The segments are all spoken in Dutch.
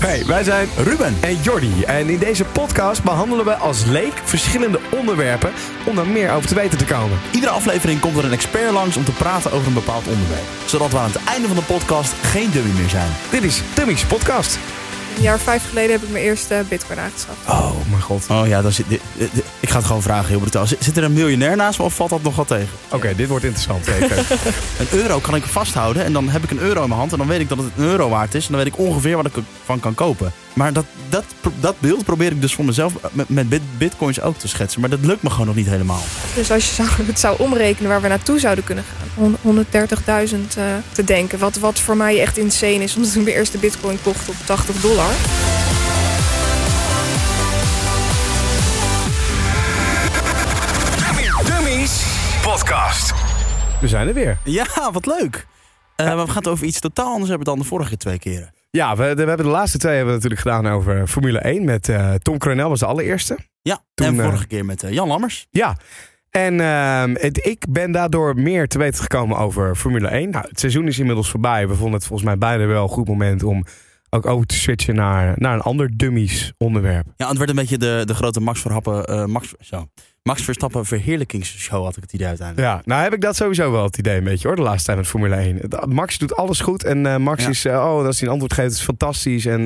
Hey, wij zijn Ruben en Jordi. En in deze podcast behandelen we als leek verschillende onderwerpen om daar meer over te weten te komen. Iedere aflevering komt er een expert langs om te praten over een bepaald onderwerp. Zodat we aan het einde van de podcast geen dummy meer zijn. Dit is Dummy's Podcast. Een jaar of vijf geleden heb ik mijn eerste bitcoin aangeschaft. Oh mijn god. Oh ja, dan zit, dit- dit- dit- ik ga het gewoon vragen, heel brutaal. Zit, zit er een miljonair naast me of valt dat nog wel tegen? Oké, dit wordt interessant. Een euro kan ik vasthouden en dan heb ik een euro in mijn hand en dan weet ik dat het een euro waard is. En dan weet ik ongeveer wat ik ervan kan kopen. Maar dat, dat, dat beeld probeer ik dus voor mezelf met, met bit- bitcoins ook te schetsen. Maar dat lukt me gewoon nog niet helemaal. Dus als je zou, het zou omrekenen waar we naartoe zouden kunnen gaan. hon- 130.000 eh, te denken. Wat, wat voor mij echt insane is. Omdat ik mijn eerste bitcoin kocht op 80 dollar. Dummy's Podcast. We zijn er weer. Ja, wat leuk. Eh, maar we gaan het over iets totaal anders hebben dan de vorige twee keren. Ja, we, we hebben de laatste twee hebben we natuurlijk gedaan over Formule 1 met eh, Tom Coronel was de allereerste. Ja, Toen, en eh, vorige keer met Jan Lammers. Ja. En ehm, het- ik ben daardoor meer te weten gekomen over Formule 1. Nou, het seizoen is inmiddels voorbij. We vonden het volgens mij beide wel een goed moment om ook over te switchen naar, naar een ander dummies onderwerp. Ja, het werd een beetje de, de grote Max Verstappen, eh, Max, zo. Max Verstappen verheerlijkingsshow had ik het idee uiteindelijk. Ja, nou heb ik dat sowieso wel het idee een beetje hoor, de laatste tijd met Formule 1. Het- Max doet alles goed en eh, Max Ja. is, eh, oh, als hij een antwoord geeft, is fantastisch. En,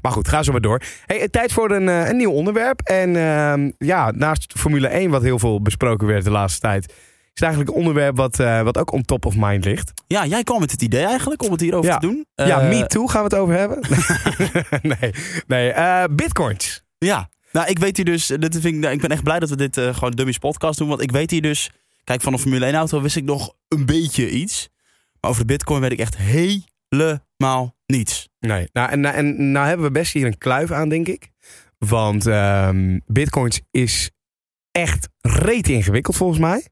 maar goed, ga zo maar door. Hey, tijd voor een, een nieuw onderwerp. En ehm, ja, naast Formule 1, wat heel veel besproken werd de laatste tijd, is eigenlijk een onderwerp wat, eh, wat ook on top of mind ligt. Ja, jij kwam met het idee eigenlijk om het hierover Ja. te doen. ja, Eh, Me Too gaan we het over hebben. nee, nee eh, bitcoins. Ja, nou ik weet hier dus, dit vind ik, nou, ik ben echt blij dat we dit gewoon Dummies podcast doen. Want ik weet hier dus, kijk van een Formule 1 auto wist ik nog een beetje iets. Maar over de bitcoin weet ik echt helemaal niets. Nee, nou, en, en nou hebben we best hier een kluif aan, denk ik. Want ehm, bitcoins is echt reet ingewikkeld volgens mij.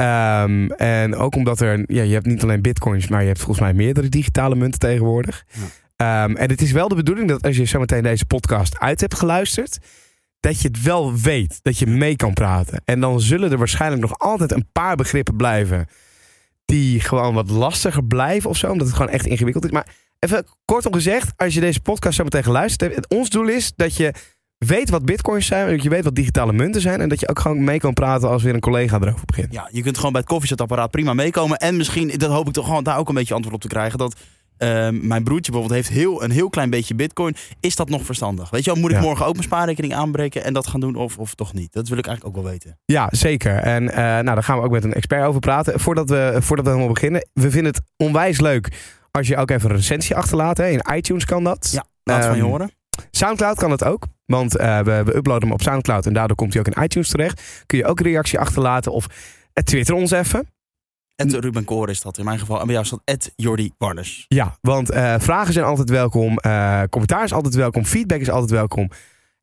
Ehm, en ook omdat er, ja, je hebt niet alleen bitcoins, maar je hebt volgens mij meerdere digitale munten tegenwoordig. Ehm, en het is wel de bedoeling dat als je zometeen deze podcast uit hebt geluisterd, dat je het wel weet, dat je mee kan praten. En dan zullen er waarschijnlijk nog altijd een paar begrippen blijven die gewoon wat lastiger blijven of zo, omdat het gewoon echt ingewikkeld is. Maar even kortom gezegd, als je deze podcast zo meteen geluisterd hebt, ons doel is dat je weet wat bitcoins zijn, dat je weet wat digitale munten zijn en dat je ook gewoon mee kan praten als weer een collega erover begint. Ja, je kunt gewoon bij het koffiezetapparaat prima meekomen. En misschien, dat hoop ik toch gewoon daar ook een beetje antwoord op te krijgen. Dat ehm, mijn broertje bijvoorbeeld heeft heel, een heel klein beetje bitcoin. Is dat nog verstandig? Weet je wel, moet ik Ja. morgen ook mijn spaarrekening aanbreken en dat gaan doen of, of toch niet? Dat wil ik eigenlijk ook wel weten. Ja, zeker. En eh, nou, daar gaan we ook met een expert over praten. Voordat we, voordat we helemaal beginnen, we vinden het onwijs leuk als je ook even een recensie achterlaat. Hè. In iTunes kan dat. Ja, laat van je Ehm, horen. Soundcloud kan het ook. Want eh, we, we uploaden hem op Soundcloud en daardoor komt hij ook in iTunes terecht. Kun je ook een reactie achterlaten of eh, twitter ons even. En Ruben Koor is dat in mijn geval. En bij jou staat Ed Jordi. Ja, want eh, vragen zijn altijd welkom. eh, commentaar is altijd welkom. Feedback is altijd welkom.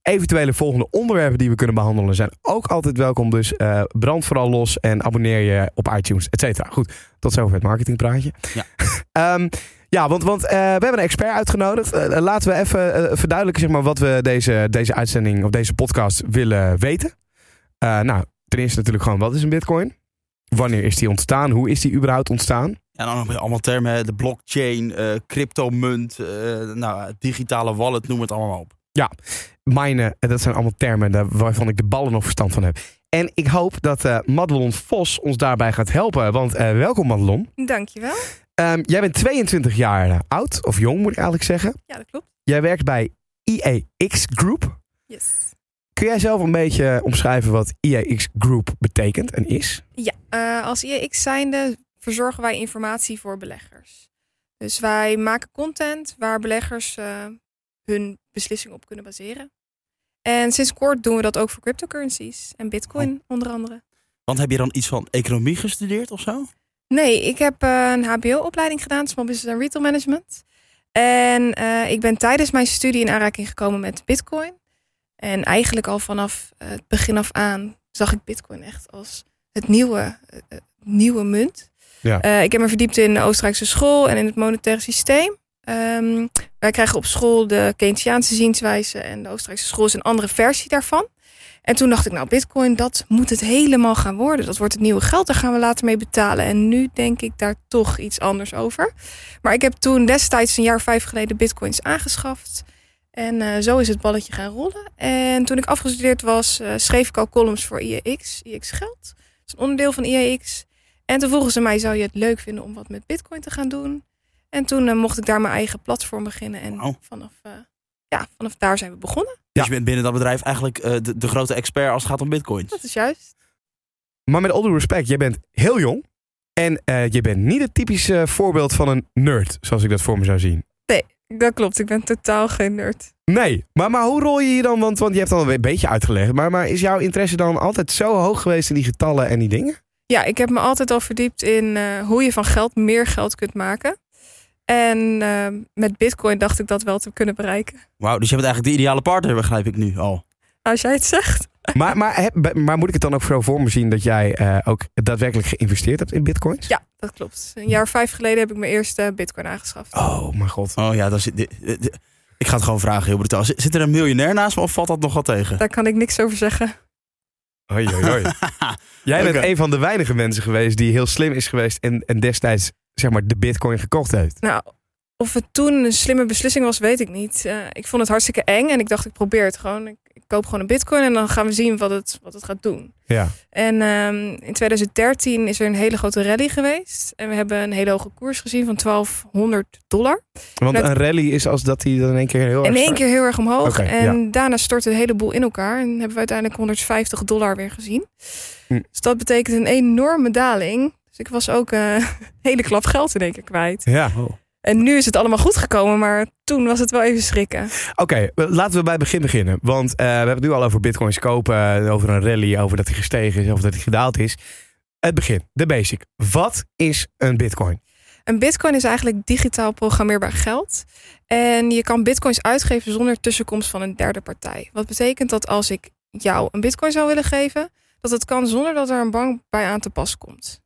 Eventuele volgende onderwerpen die we kunnen behandelen zijn ook altijd welkom. Dus brand vooral los en abonneer je op iTunes, et cetera. Goed, tot zover het marketingpraatje. Ja. Ehm, ja, want, want eh, we hebben een expert uitgenodigd. Eh, laten we even eh, verduidelijken zeg maar, wat we deze, deze uitzending of deze podcast willen weten. Eh, nou, ten eerste natuurlijk gewoon wat is een bitcoin? Wanneer is die ontstaan? Hoe is die überhaupt ontstaan? En dan nog allemaal termen. hè, De blockchain, eh cryptomunt, eh nou, digitale wallet, noem het allemaal op. Minen, en dat zijn allemaal termen waarvan ik de ballen nog verstand van heb. En ik hoop dat eh Madelon Vos ons daarbij gaat helpen. Want eh, welkom Madelon. Dankjewel. Ehm, jij bent 22 jaar oud, of jong moet ik eigenlijk zeggen. Ja, dat klopt. Jij werkt bij IEX Group. Yes. Kun jij zelf een beetje omschrijven wat IEX Group betekent en is? Ja, eh, als IEX zijnde verzorgen wij informatie voor beleggers. Dus wij maken content waar beleggers eh, hun beslissingen op kunnen baseren. En sinds kort doen we dat ook voor cryptocurrencies en bitcoin onder andere. Want heb je dan iets van economie gestudeerd of zo? Nee, ik heb eh, een HBO-opleiding gedaan, Small Business and Retail Management. En eh, ik ben tijdens mijn studie in aanraking gekomen met Bitcoin. En eigenlijk al vanaf eh, het begin af aan zag ik Bitcoin echt als het nieuwe, nieuwe munt. Ja. Ik heb me verdiept in de Oostenrijkse school en in het monetaire systeem. Ehm, wij krijgen op school de Keynesiaanse zienswijze en de Oostenrijkse school is een andere versie daarvan. En toen dacht ik, nou, Bitcoin, dat moet het helemaal gaan worden. Dat wordt het nieuwe geld, daar gaan we later mee betalen. En nu denk ik daar toch iets anders over. Maar ik heb toen destijds, een jaar vijf geleden, Bitcoins aangeschaft. En eh, zo is het balletje gaan rollen. En toen ik afgestudeerd was, eh, schreef ik al columns voor IEX. IEX Geld. Dat is een onderdeel van IEX. En toen vroegen ze mij, zou je het leuk vinden om wat met Bitcoin te gaan doen? En toen eh, mocht ik daar mijn eigen platform beginnen. En Wauw. vanaf, ja, vanaf daar zijn we begonnen. Dus je bent binnen dat bedrijf eigenlijk eh, de, de grote expert als het gaat om bitcoins. Dat is juist. Maar met all due respect, jij bent heel jong. En eh, je bent niet het typische voorbeeld van een nerd, zoals ik dat voor me zou zien. Dat klopt, ik ben totaal geen nerd. Nee, maar, maar hoe rol je je dan? Want, want je hebt al een beetje uitgelegd. Maar, maar is jouw interesse dan altijd zo hoog geweest in die getallen en die dingen? Ja, ik heb me altijd al verdiept in eh, hoe je van geld meer geld kunt maken. En eh, met Bitcoin dacht ik dat wel te kunnen bereiken. Wauw, dus je bent eigenlijk de ideale partner, begrijp ik nu al. Als jij het zegt. Maar, maar, heb- maar moet ik het dan ook zo voor me zien dat jij eh, ook daadwerkelijk geïnvesteerd hebt in bitcoins? Ja, dat klopt. Een jaar vijf geleden heb ik mijn eerste Bitcoin aangeschaft. Oh, mijn god. Oh ja, dan zit, di- di- di- ik ga het gewoon vragen, heel brutaal. Zit zit er een miljonair naast me of valt dat nog wel tegen? Daar kan ik niks over zeggen. Oei, oei, oei. Jij bent een van de weinige mensen geweest die heel slim is geweest en, en destijds zeg maar, de bitcoin gekocht heeft. Nou, of het toen een slimme beslissing was, weet ik niet. Eh, ik vond het hartstikke eng en ik dacht, ik probeer het gewoon. Ik, ik koop gewoon een Bitcoin en dan gaan we zien wat het, wat het gaat doen. Ja. En ehm, in 2013 is er een hele grote rally geweest. En we hebben een hele hoge koers gezien van 1200 dollar. Want een rally is als dat hij dan in één keer heel erg In één start. keer heel erg omhoog. En daarna stortte een heleboel in elkaar. En hebben we uiteindelijk 150 dollar weer gezien. Hm. Dus dat betekent een enorme daling. Dus ik was ook eh, een hele klap geld in één keer kwijt. Ja. En nu is het allemaal goed gekomen, maar toen was het wel even schrikken. Oké, laten we bij het begin beginnen. Want eh, we hebben het nu al over bitcoins kopen, over een rally, over dat hij gestegen is, over dat hij gedaald is. Het begin, de basic. Wat is een bitcoin? Een bitcoin is eigenlijk digitaal programmeerbaar geld. En je kan bitcoins uitgeven zonder tussenkomst van een derde partij. Wat betekent dat als ik jou een bitcoin zou willen geven, dat het kan zonder dat er een bank bij aan te pas komt.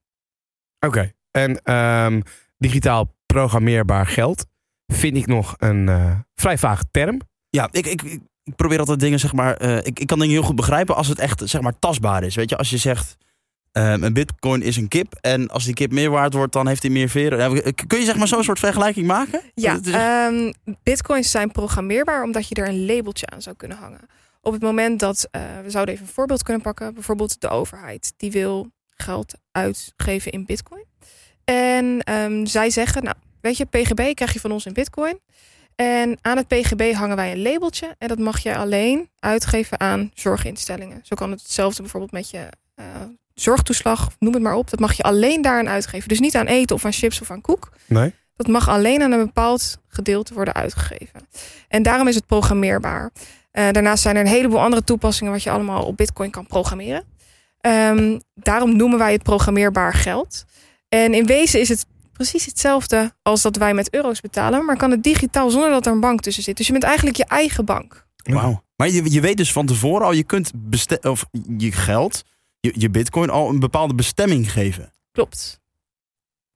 Oké, en ehm, digitaal programmeerbaar geld vind ik nog een eh, vrij vage term. Ja, ik, ik, ik, probeer altijd dingen, zeg maar... eh, ik, ik kan dingen heel goed begrijpen als het echt, zeg maar, tastbaar is. Weet je, als je zegt... ehm, een bitcoin is een kip en als die kip meer waard wordt, dan heeft hij meer veren. Kun je zeg maar zo'n soort vergelijking maken? Ja, ehm, bitcoins zijn programmeerbaar omdat je er een labeltje aan zou kunnen hangen. Op het moment dat, eh, we zouden even een voorbeeld kunnen pakken, bijvoorbeeld de overheid, die wil geld uitgeven in bitcoin. En ehm, zij zeggen, nou, weet je, PGB krijg je van ons in bitcoin. En aan het PGB hangen wij een labeltje en dat mag je alleen uitgeven aan zorginstellingen. Zo kan het hetzelfde bijvoorbeeld met je eh, zorgtoeslag, noem het maar op. Dat mag je alleen daaraan uitgeven. Dus niet aan eten of aan chips of aan koek. Nee? Dat mag alleen aan een bepaald gedeelte worden uitgegeven. En daarom is het programmeerbaar. Eh, daarnaast zijn er een heleboel andere toepassingen wat je allemaal op Bitcoin kan programmeren. Ehm, daarom noemen wij het programmeerbaar geld. En in wezen is het precies hetzelfde als dat wij met euro's betalen, maar kan het digitaal zonder dat er een bank tussen zit. Dus je bent eigenlijk je eigen bank. Wauw. Maar je, je weet dus van tevoren al, je kunt of je geld, je, je bitcoin, al een bepaalde bestemming geven. Klopt.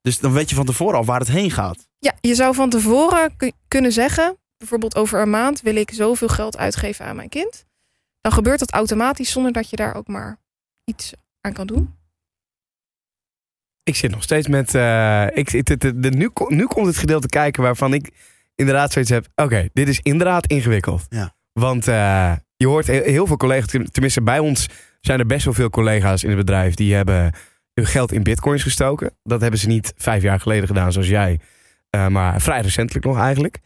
Dus dan weet je van tevoren al waar het heen gaat. Ja, je zou van tevoren ku- kunnen zeggen, bijvoorbeeld over een maand wil ik zoveel geld uitgeven aan mijn kind. Dan gebeurt dat automatisch zonder dat je daar ook maar iets aan kan doen. Ik zit nog steeds met. eh, ik, de, de, de- nu, nu komt het gedeelte kijken waarvan ik inderdaad zoiets heb. Oké, dit is inderdaad ingewikkeld. Ja. Want eh, je hoort heel, veel collega's, ten- tenminste bij ons zijn er best wel veel collega's in het bedrijf die hebben hun geld in bitcoins gestoken. Dat hebben ze niet vijf jaar geleden gedaan zoals jij, eh, maar vrij recentelijk nog eigenlijk.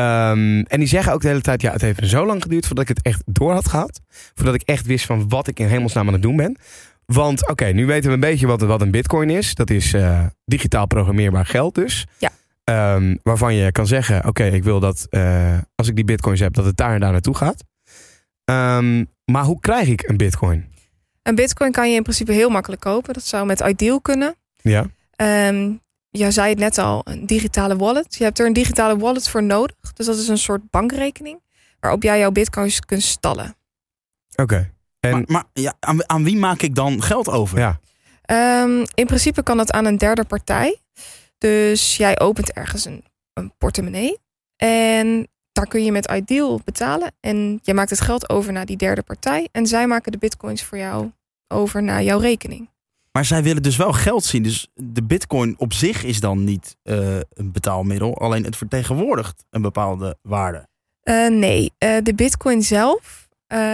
Ehm, en die zeggen ook de hele tijd, ja, het heeft zo lang geduurd voordat ik het echt door had gehad. Voordat ik echt wist van wat ik in hemelsnaam aan het doen ben. Want oké, nu weten we een beetje wat, wat een bitcoin is. Dat is eh, digitaal programmeerbaar geld dus. Ja. Ehm, waarvan je kan zeggen, oké, ik wil dat eh, als ik die bitcoins heb, dat het daar en daar naartoe gaat. Ehm, maar hoe krijg ik een bitcoin? Een bitcoin kan je in principe heel makkelijk kopen. Dat zou met Ideal kunnen. Ja. Jij zei het net al, een digitale wallet. Je hebt er een digitale wallet voor nodig. Dus dat is een soort bankrekening waarop jij jouw bitcoins kunt stallen. Oké. En maar maar ja, aan, aan wie maak ik dan geld over? ja, Ehm, in principe kan dat aan een derde partij. Dus jij opent ergens een een portemonnee. En daar kun je met Ideal betalen. En je maakt het geld over naar die derde partij. En zij maken de bitcoins voor jou over naar jouw rekening. Maar zij willen dus wel geld zien. Dus de bitcoin op zich is dan niet uh, een betaalmiddel. Alleen het vertegenwoordigt een bepaalde waarde. Uh, nee, uh, de bitcoin zelf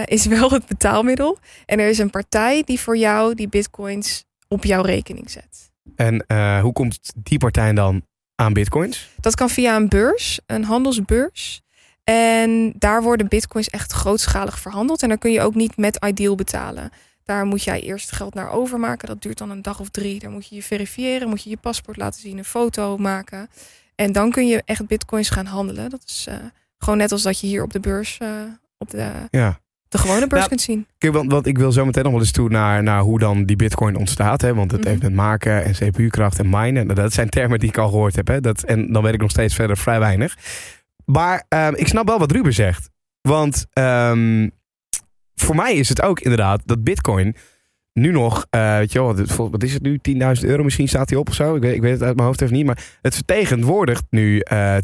is wel het betaalmiddel. En er is een partij die voor jou die bitcoins op jouw rekening zet. En hoe komt die partij dan aan bitcoins? Dat kan via een beurs, een handelsbeurs. En daar worden bitcoins echt grootschalig verhandeld. En dan kun je ook niet met Ideal betalen. Daar moet jij eerst geld naar overmaken. Dat duurt dan een dag of drie. Dan moet je je verifiëren, moet je je paspoort laten zien, een foto maken. En dan kun je echt bitcoins gaan handelen. Dat is uh, gewoon net als dat je hier op de beurs, uh, op de, ja. de gewone beurs kunt zien. Kijk, want, want ik wil zo meteen nog wel eens toe naar, naar hoe dan die bitcoin ontstaat. Hè? Want het Mhm. heeft met maken en CPU-kracht en minen. Nou, dat zijn termen die ik al gehoord heb. Hè? Dat, en dan weet ik nog steeds verder vrij weinig. Maar ehm, ik snap wel wat Ruben zegt. Want ehm, voor mij is het ook inderdaad dat bitcoin nu nog, eh, weet je wel, wat- is het nu? 10.000 euro misschien staat hij op of zo. Ik weet, ik weet het uit mijn hoofd even niet. Maar het vertegenwoordigt nu eh,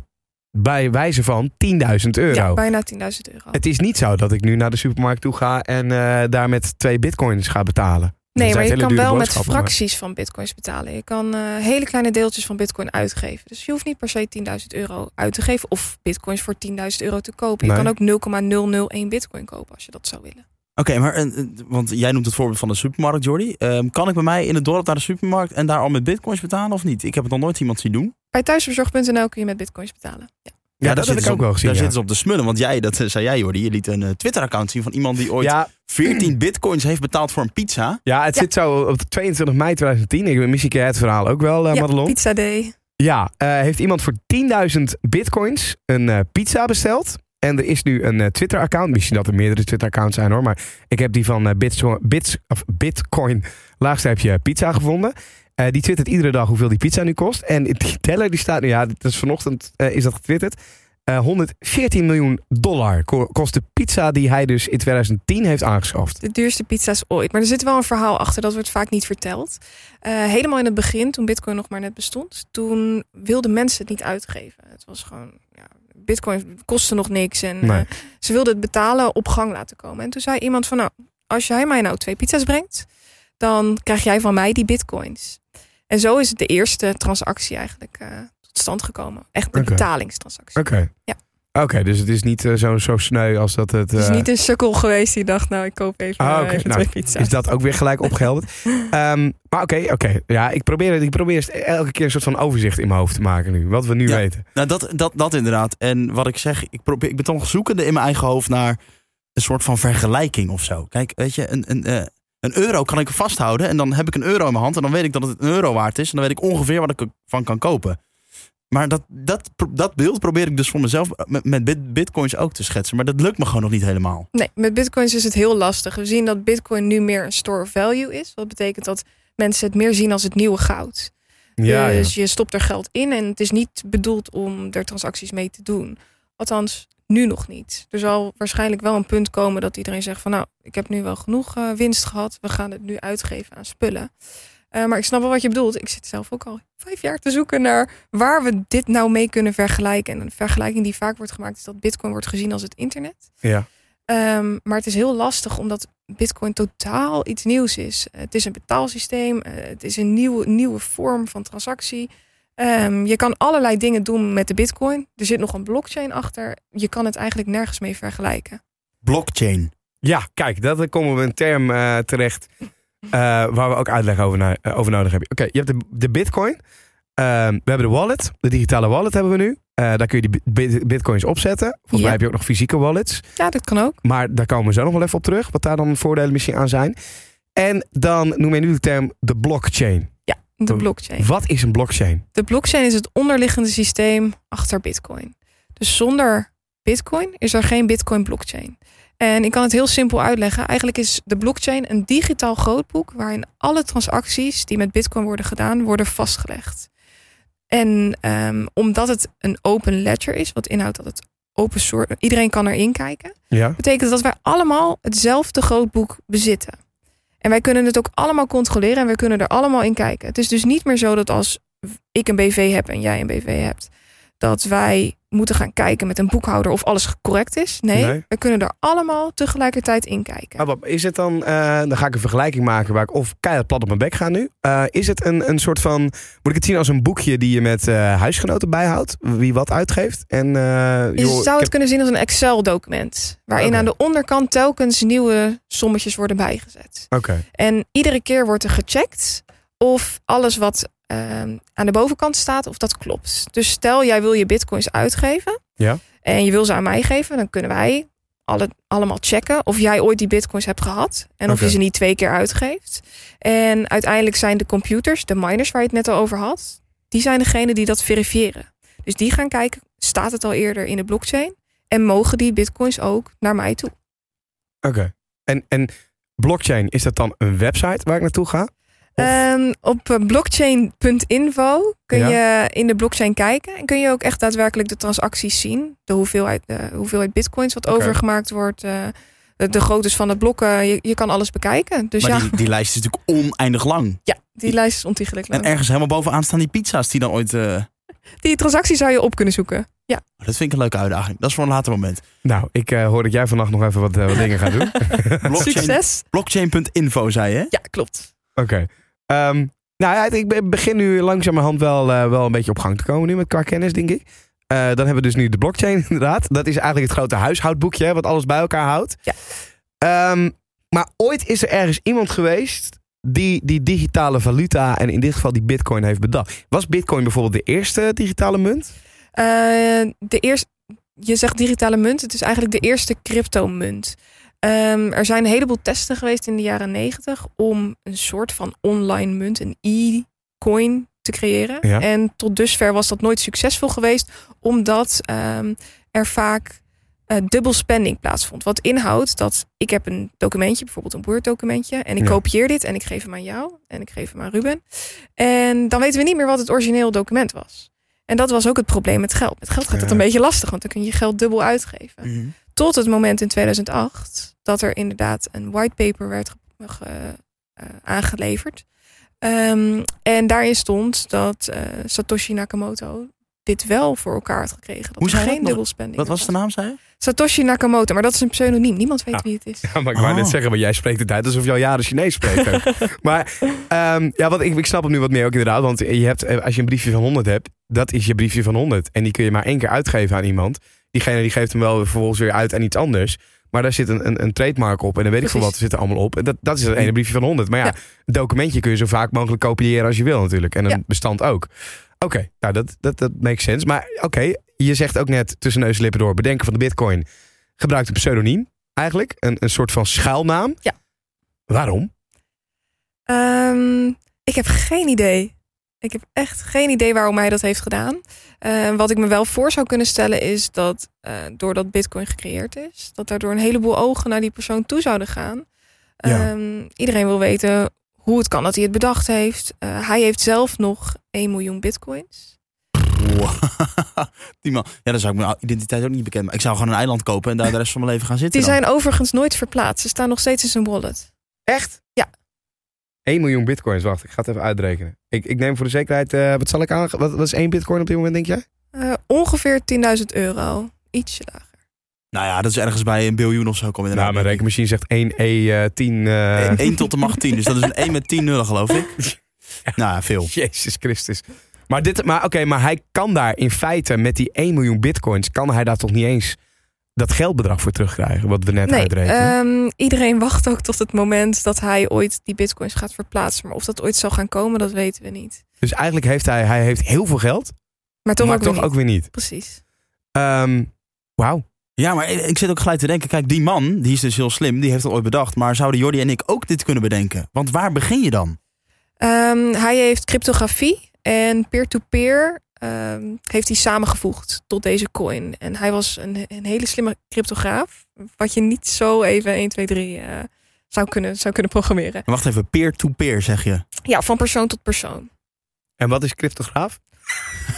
bij wijze van 10.000 euro. Ja, bijna 10.000 euro. Het is niet zo dat ik nu naar de supermarkt toe ga en eh, daar met twee bitcoins ga betalen. Nee, maar je kan wel met maar- fracties van bitcoins betalen. Je kan eh, hele kleine deeltjes van bitcoin uitgeven. Dus je hoeft niet per se 10.000 euro uit te geven of bitcoins voor 10.000 euro te kopen. Je Nee. kan ook 0,001 bitcoin kopen als je dat zou willen. Oké, maar eh, eh, want jij noemt het voorbeeld van de supermarkt, Jordi. Ehm, kan ik bij mij in het dorp naar de supermarkt en daar al met bitcoins betalen of niet? Ik heb het nog nooit iemand zien doen. Bij thuisverzorg.nl kun je met bitcoins betalen. Ja. Ja, dat, daar heb ik ook wel gezien. Daar ja. zitten ze op de smullen. Want jij, dat eh, zei jij, Jordi. Je liet een eh, Twitter-account zien van iemand die ooit Ja, 14 bitcoins heeft betaald voor een pizza. ja, het Ja. zit zo op 22 mei 2010. Ik misschien ken het verhaal ook wel, eh ja, Madelon. Pizza Day. Ja, eh, heeft iemand voor 10.000 bitcoins een eh, pizza besteld. En er is nu een eh, Twitter-account. Misschien dat er meerdere Twitter-accounts zijn hoor. Maar ik heb die van Bits, Bits, of Bitcoin laagstreepje pizza gevonden. Eh, die twittert iedere dag hoeveel die pizza nu kost. En die teller die staat nu, ja, dat is vanochtend eh, is dat getwitterd. Eh 114 miljoen dollar ko- kost de pizza die hij dus in 2010 heeft aangeschaft. De duurste pizza's ooit. Maar er zit wel een verhaal achter, dat wordt vaak niet verteld. Helemaal in het begin, toen bitcoin nog maar net bestond, toen wilden mensen het niet uitgeven. Het was gewoon, ja, bitcoin kostte nog niks. En Nee. ze wilden het betalen op gang laten komen. En toen zei iemand van, nou, als jij mij nou twee pizza's brengt, dan krijg jij van mij die bitcoins. En zo is het de eerste transactie eigenlijk eh, tot stand gekomen. Echt de Oké. betalingstransactie. Oké. Ja. Oké, dus het is niet eh, zo, zo sneu als dat het... Het is eh, niet een sukkel geweest die dacht, nou, ik koop even, Ah, oké. even Nou, twee pizza's. is dat ook weer gelijk opgehelderd. Ehm, maar oké, oké. Ja, ik probeer, het- ik probeer elke keer een soort van overzicht in mijn hoofd te maken nu. Wat we nu Ja. weten. Nou, dat, dat, dat inderdaad. En wat ik zeg, ik, probeer, ik ben toch zoekende in mijn eigen hoofd naar een soort van vergelijking of zo. Kijk, weet je, een, een, eh, een euro kan ik vasthouden en dan heb ik een euro in mijn hand en dan weet ik dat het een euro waard is en dan weet ik ongeveer wat ik ervan kan kopen. Maar dat, dat, dat beeld probeer ik dus voor mezelf met, met bit- bitcoins ook te schetsen. Maar dat lukt me gewoon nog niet helemaal. Nee, met bitcoins is het heel lastig. We zien dat bitcoin nu meer een store of value is. Wat betekent dat mensen het meer zien als het nieuwe goud. Ja, ja. dus je stopt er geld in en het is niet bedoeld om er transacties mee te doen. Althans, nu nog niet. Er zal waarschijnlijk wel een punt komen dat iedereen zegt van nou, ik heb nu wel genoeg eh, winst gehad. We gaan het nu uitgeven aan spullen. Eh, maar ik snap wel wat je bedoelt. Ik zit zelf ook al vijf jaar te zoeken naar waar we dit nou mee kunnen vergelijken. En een vergelijking die vaak wordt gemaakt is dat bitcoin wordt gezien als het internet. ja. Ehm, maar het is heel lastig omdat Bitcoin totaal iets nieuws is. Het is een betaalsysteem, eh, het is een nieuwe, nieuwe vorm van transactie. Ehm, je kan allerlei dingen doen met de Bitcoin. Er zit nog een blockchain achter. Je kan het eigenlijk nergens mee vergelijken. Blockchain. Ja, kijk, dat komen we een term eh, terecht eh, waar we ook uitleg over, na- eh, over nodig hebben. Oké, je hebt de, de bitcoin. Ehm, we hebben de wallet. De digitale wallet hebben we nu. Eh, daar kun je die bit- bit- bitcoins opzetten. Volgens Ja. mij heb je ook nog fysieke wallets. Ja, dat kan ook. Maar daar komen we zo nog wel even op terug. Wat daar dan voordelen misschien aan zijn. En dan noem je nu de term de blockchain. De blockchain. Wat is een blockchain? De blockchain is het onderliggende systeem achter Bitcoin. Dus zonder Bitcoin is er geen Bitcoin blockchain. En ik kan het heel simpel uitleggen. Eigenlijk is de blockchain een digitaal grootboek waarin alle transacties die met Bitcoin worden gedaan, worden vastgelegd. En ehm, omdat het een open ledger is, wat inhoudt dat het open source, iedereen kan erin kijken, Ja. betekent dat wij allemaal hetzelfde grootboek bezitten. En wij kunnen het ook allemaal controleren en wij kunnen er allemaal in kijken. Het is dus niet meer zo dat als ik een BV heb en jij een BV hebt, dat wij moeten gaan kijken met een boekhouder of alles correct is. Nee, Nee. we kunnen er allemaal tegelijkertijd in kijken. Maar is het dan, eh, dan ga ik een vergelijking maken waar ik of keihard plat op mijn bek ga nu. Eh, is het een, een soort van, moet ik het zien als een boekje die je met eh, huisgenoten bijhoudt? Wie wat uitgeeft? En, Je joh, zou het heb- kunnen zien als een Excel-document. Waarin Oké. aan de onderkant telkens nieuwe sommetjes worden bijgezet. Oké, En iedere keer wordt er gecheckt of alles wat ehm, aan de bovenkant staat, of dat klopt. Dus stel jij wil je bitcoins uitgeven Ja. en je wil ze aan mij geven, dan kunnen wij alle, allemaal checken of jij ooit die bitcoins hebt gehad en of je ze niet twee keer uitgeeft. En uiteindelijk zijn de computers, de miners waar je het net al over had, die zijn degene die dat verifiëren. Dus die gaan kijken, staat het al eerder in de blockchain? En mogen die bitcoins ook naar mij toe? oké. En, en blockchain, is dat dan een website waar ik naartoe ga? Ehm, op eh, blockchain.info kun Ja. je in de blockchain kijken en kun je ook echt daadwerkelijk de transacties zien. De hoeveelheid, de hoeveelheid bitcoins wat overgemaakt wordt, eh, de, de groottes van de blokken. Je, je kan alles bekijken. Dus Maar ja, die, die lijst is natuurlijk oneindig lang. ja, die lijst is ontiegelijk En lang. ergens helemaal bovenaan staan die pizza's die dan ooit... eh, Die transactie zou je op kunnen zoeken. Ja, Dat vind ik een leuke uitdaging. Dat is voor een later moment. Nou, ik eh, hoor dat jij vannacht nog even wat, eh, wat dingen gaat doen. Blockchain, succes. blockchain.info zei je, hè? Ja, klopt. Oké. Ehm, nou ja, ik be- begin nu langzamerhand wel, eh, wel een beetje op gang te komen nu met qua kennis, denk ik. Eh, dan hebben we dus nu de blockchain inderdaad. Dat is eigenlijk het grote huishoudboekje, hè, wat alles bij elkaar houdt. Ja. Ehm, maar ooit is er ergens iemand geweest die die digitale valuta en in dit geval die bitcoin heeft bedacht. Was bitcoin bijvoorbeeld de eerste digitale munt? Eh, de eerste, je zegt digitale munt. Het is eigenlijk de eerste cryptomunt. Ehm, er zijn een heleboel testen geweest in de jaren negentig om een soort van online munt, een e-coin, te creëren. Ja. En tot dusver was dat nooit succesvol geweest, omdat ehm, er vaak eh, dubbel spending plaatsvond. Wat inhoudt dat ik heb een documentje, bijvoorbeeld een Word documentje, en ik Ja. kopieer dit en ik geef hem aan jou en ik geef hem aan Ruben. En dan weten we niet meer wat het origineel document was. En dat was ook het probleem met geld. Met geld gaat dat een beetje lastig, want dan kun je je geld dubbel uitgeven. Tot het moment in 2008 dat er inderdaad een whitepaper werd ge- ge- eh, aangeleverd. Ehm, en daarin stond dat eh, Satoshi Nakamoto dit wel voor elkaar had gekregen. Dat Hoe dat geen dubbelspending Wat was de naam, zei je? Satoshi Nakamoto, maar dat is een pseudoniem. Niemand weet Ja. wie het is. Ja, maar ik wou Oh. net zeggen, maar jij spreekt het uit alsof je al jaren Chinees spreekt. maar ehm, ja, wat ik, ik snap hem nu wat meer ook inderdaad. Want je hebt, eh, als je een briefje van 100 hebt, dat is je briefje van 100. En die kun je maar één keer uitgeven aan iemand. Diegene die geeft hem wel vervolgens weer uit aan iets anders. Maar daar zit een, een, een trademark op en dan weet ik veel wat er zit er allemaal op. En dat, dat is het ene briefje van 100. Maar ja, Ja. het documentje kun je zo vaak mogelijk kopiëren als je wil natuurlijk. En een Ja. bestand ook. Oké, nou dat, dat, dat makes sense. Maar oké, je zegt ook net tussen neus en lippen door, bedenken van de bitcoin. Gebruikt een pseudoniem eigenlijk. Een, een soort van schuilnaam. Ja. Waarom? Ehm, ik heb geen idee. Ik heb echt geen idee waarom hij dat heeft gedaan. Eh, wat ik me wel voor zou kunnen stellen is dat eh, doordat Bitcoin gecreëerd is, dat daardoor een heleboel ogen naar die persoon toe zouden gaan. Ja. Ehm, iedereen wil weten hoe het kan dat hij het bedacht heeft. Eh, hij heeft zelf nog 1 miljoen Bitcoins. Wow. Die man. Ja, dan zou ik mijn identiteit ook niet bekend maken. Ik zou gewoon een eiland kopen en daar de rest van mijn leven gaan zitten. Die dan. zijn overigens nooit verplaatst. Ze staan nog steeds in zijn wallet. Echt? Ja. 1 miljoen bitcoins. Wacht, ik ga het even uitrekenen. Ik, ik neem voor de zekerheid, eh, wat zal ik aan? Wat, wat is één bitcoin op dit moment, denk jij? Eh, ongeveer 10.000 euro. Ietsje lager. Nou ja, dat is ergens bij een biljoen of zo. Kom je Nou, mijn rekenmachine zegt 1 E10. eh 1 tot de macht 10. Dus dat is een 1 met 10 nullen, geloof ik. Nou, ja, veel. Jezus Christus. Maar, dit, maar oké, maar hij kan daar in feite met die 1 miljoen bitcoins, kan hij daar toch niet eens dat geldbedrag voor terugkrijgen, wat we net Nee, uitrekenen? ehm, iedereen wacht ook tot het moment dat hij ooit die bitcoins gaat verplaatsen. Maar of dat ooit zal gaan komen, dat weten we niet. dus eigenlijk heeft hij, hij heeft heel veel geld, Maar toch maar ook toch weer niet. ook weer niet. Precies. Ehm, Wauw. Ja, maar ik zit ook gelijk te denken. Kijk, die man, die is dus heel slim. Die heeft het ooit bedacht. Maar zouden Jordi en ik ook dit kunnen bedenken? Want waar begin je dan? Ehm, hij heeft cryptografie en peer-to-peer ehm, heeft hij samengevoegd tot deze coin. En hij was een, een hele slimme cryptograaf. Wat je niet zo even 1, 2, 3 eh, zou, kunnen, zou kunnen programmeren. Maar Wacht even, peer-to-peer zeg je. Ja, van persoon tot persoon. En wat is cryptograaf?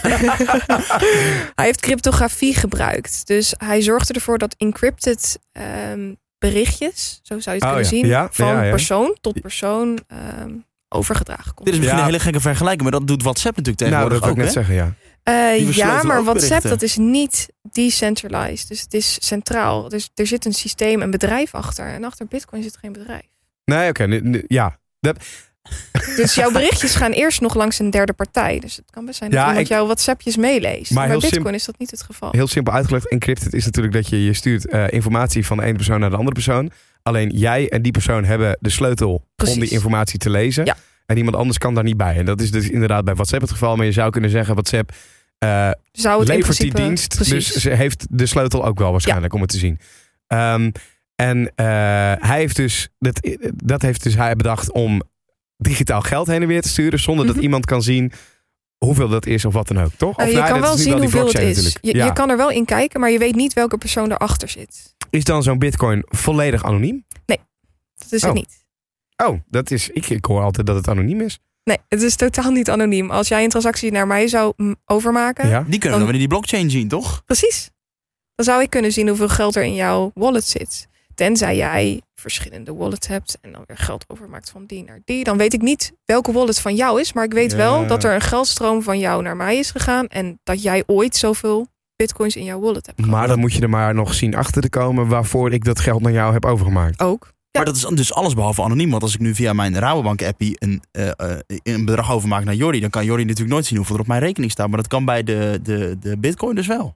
hij heeft cryptografie gebruikt. Dus hij zorgde ervoor dat encrypted ehm, berichtjes, zo zou je het Oh, kunnen ja. zien, Ja, van ja, ja. persoon tot persoon ehm, overgedragen kon Dit is misschien Ja. een hele gekke vergelijking. Maar dat doet WhatsApp natuurlijk Nou, tegenwoordig dat wil ik ook, net hè? zeggen, ja. Eh, ja, maar ook WhatsApp berichten. dat is niet decentralized. Dus het is centraal. Dus er zit een systeem, een bedrijf achter. En achter Bitcoin zit geen bedrijf. Nee, oké. ja. Dus jouw berichtjes gaan eerst nog langs een derde partij. Dus het kan best zijn dat Ja, iemand ik- jouw WhatsAppjes meeleest. Maar heel Bitcoin simp- is dat niet het geval. Heel simpel uitgelegd. Encrypted is natuurlijk dat je, je stuurt eh, informatie van de ene persoon naar de andere persoon. Alleen jij en die persoon hebben de sleutel om die informatie te lezen. Ja. En iemand anders kan daar niet bij. En dat is dus inderdaad bij WhatsApp het geval. Maar je zou kunnen zeggen, WhatsApp eh, Zou het levert die dienst. Precies. Dus ze heeft de sleutel ook wel waarschijnlijk om het te zien. Ehm, en eh, hij heeft dus, dat, dat heeft dus hij bedacht om digitaal geld heen en weer te sturen. Zonder dat Mhm. iemand kan zien hoeveel dat is of wat dan ook. Toch? Of je nou, kan dat wel zien die hoeveel het is. natuurlijk. Je, Ja. je kan er wel in kijken, maar je weet niet welke persoon erachter zit. Is dan zo'n bitcoin volledig anoniem? Dat is Oh. het niet. Oh, dat is, ik, ik hoor altijd dat het anoniem is. Nee, het is totaal niet anoniem. Als jij een transactie naar mij zou mm, overmaken, Ja. Die kunnen we Dan- weer in die blockchain zien, toch? precies. Dan zou ik kunnen zien hoeveel geld er in jouw wallet zit. Tenzij jij verschillende wallets hebt en dan weer geld overmaakt van die naar die. Dan weet ik niet welke wallet van jou is. Maar ik weet Ja. wel dat er een geldstroom van jou naar mij is gegaan. En dat jij ooit zoveel bitcoins in jouw wallet hebt gehad. Maar dan moet je er maar nog zien achter te komen waarvoor ik dat geld naar jou heb overgemaakt. Ook. Ja. Maar dat is dus alles behalve anoniem. Want als ik nu via mijn Rabobank-appie een, eh, eh, een bedrag overmaak naar Jordi... dan kan Jordi natuurlijk nooit zien hoeveel er op mijn rekening staat. Maar dat kan bij de, de, de bitcoin dus wel.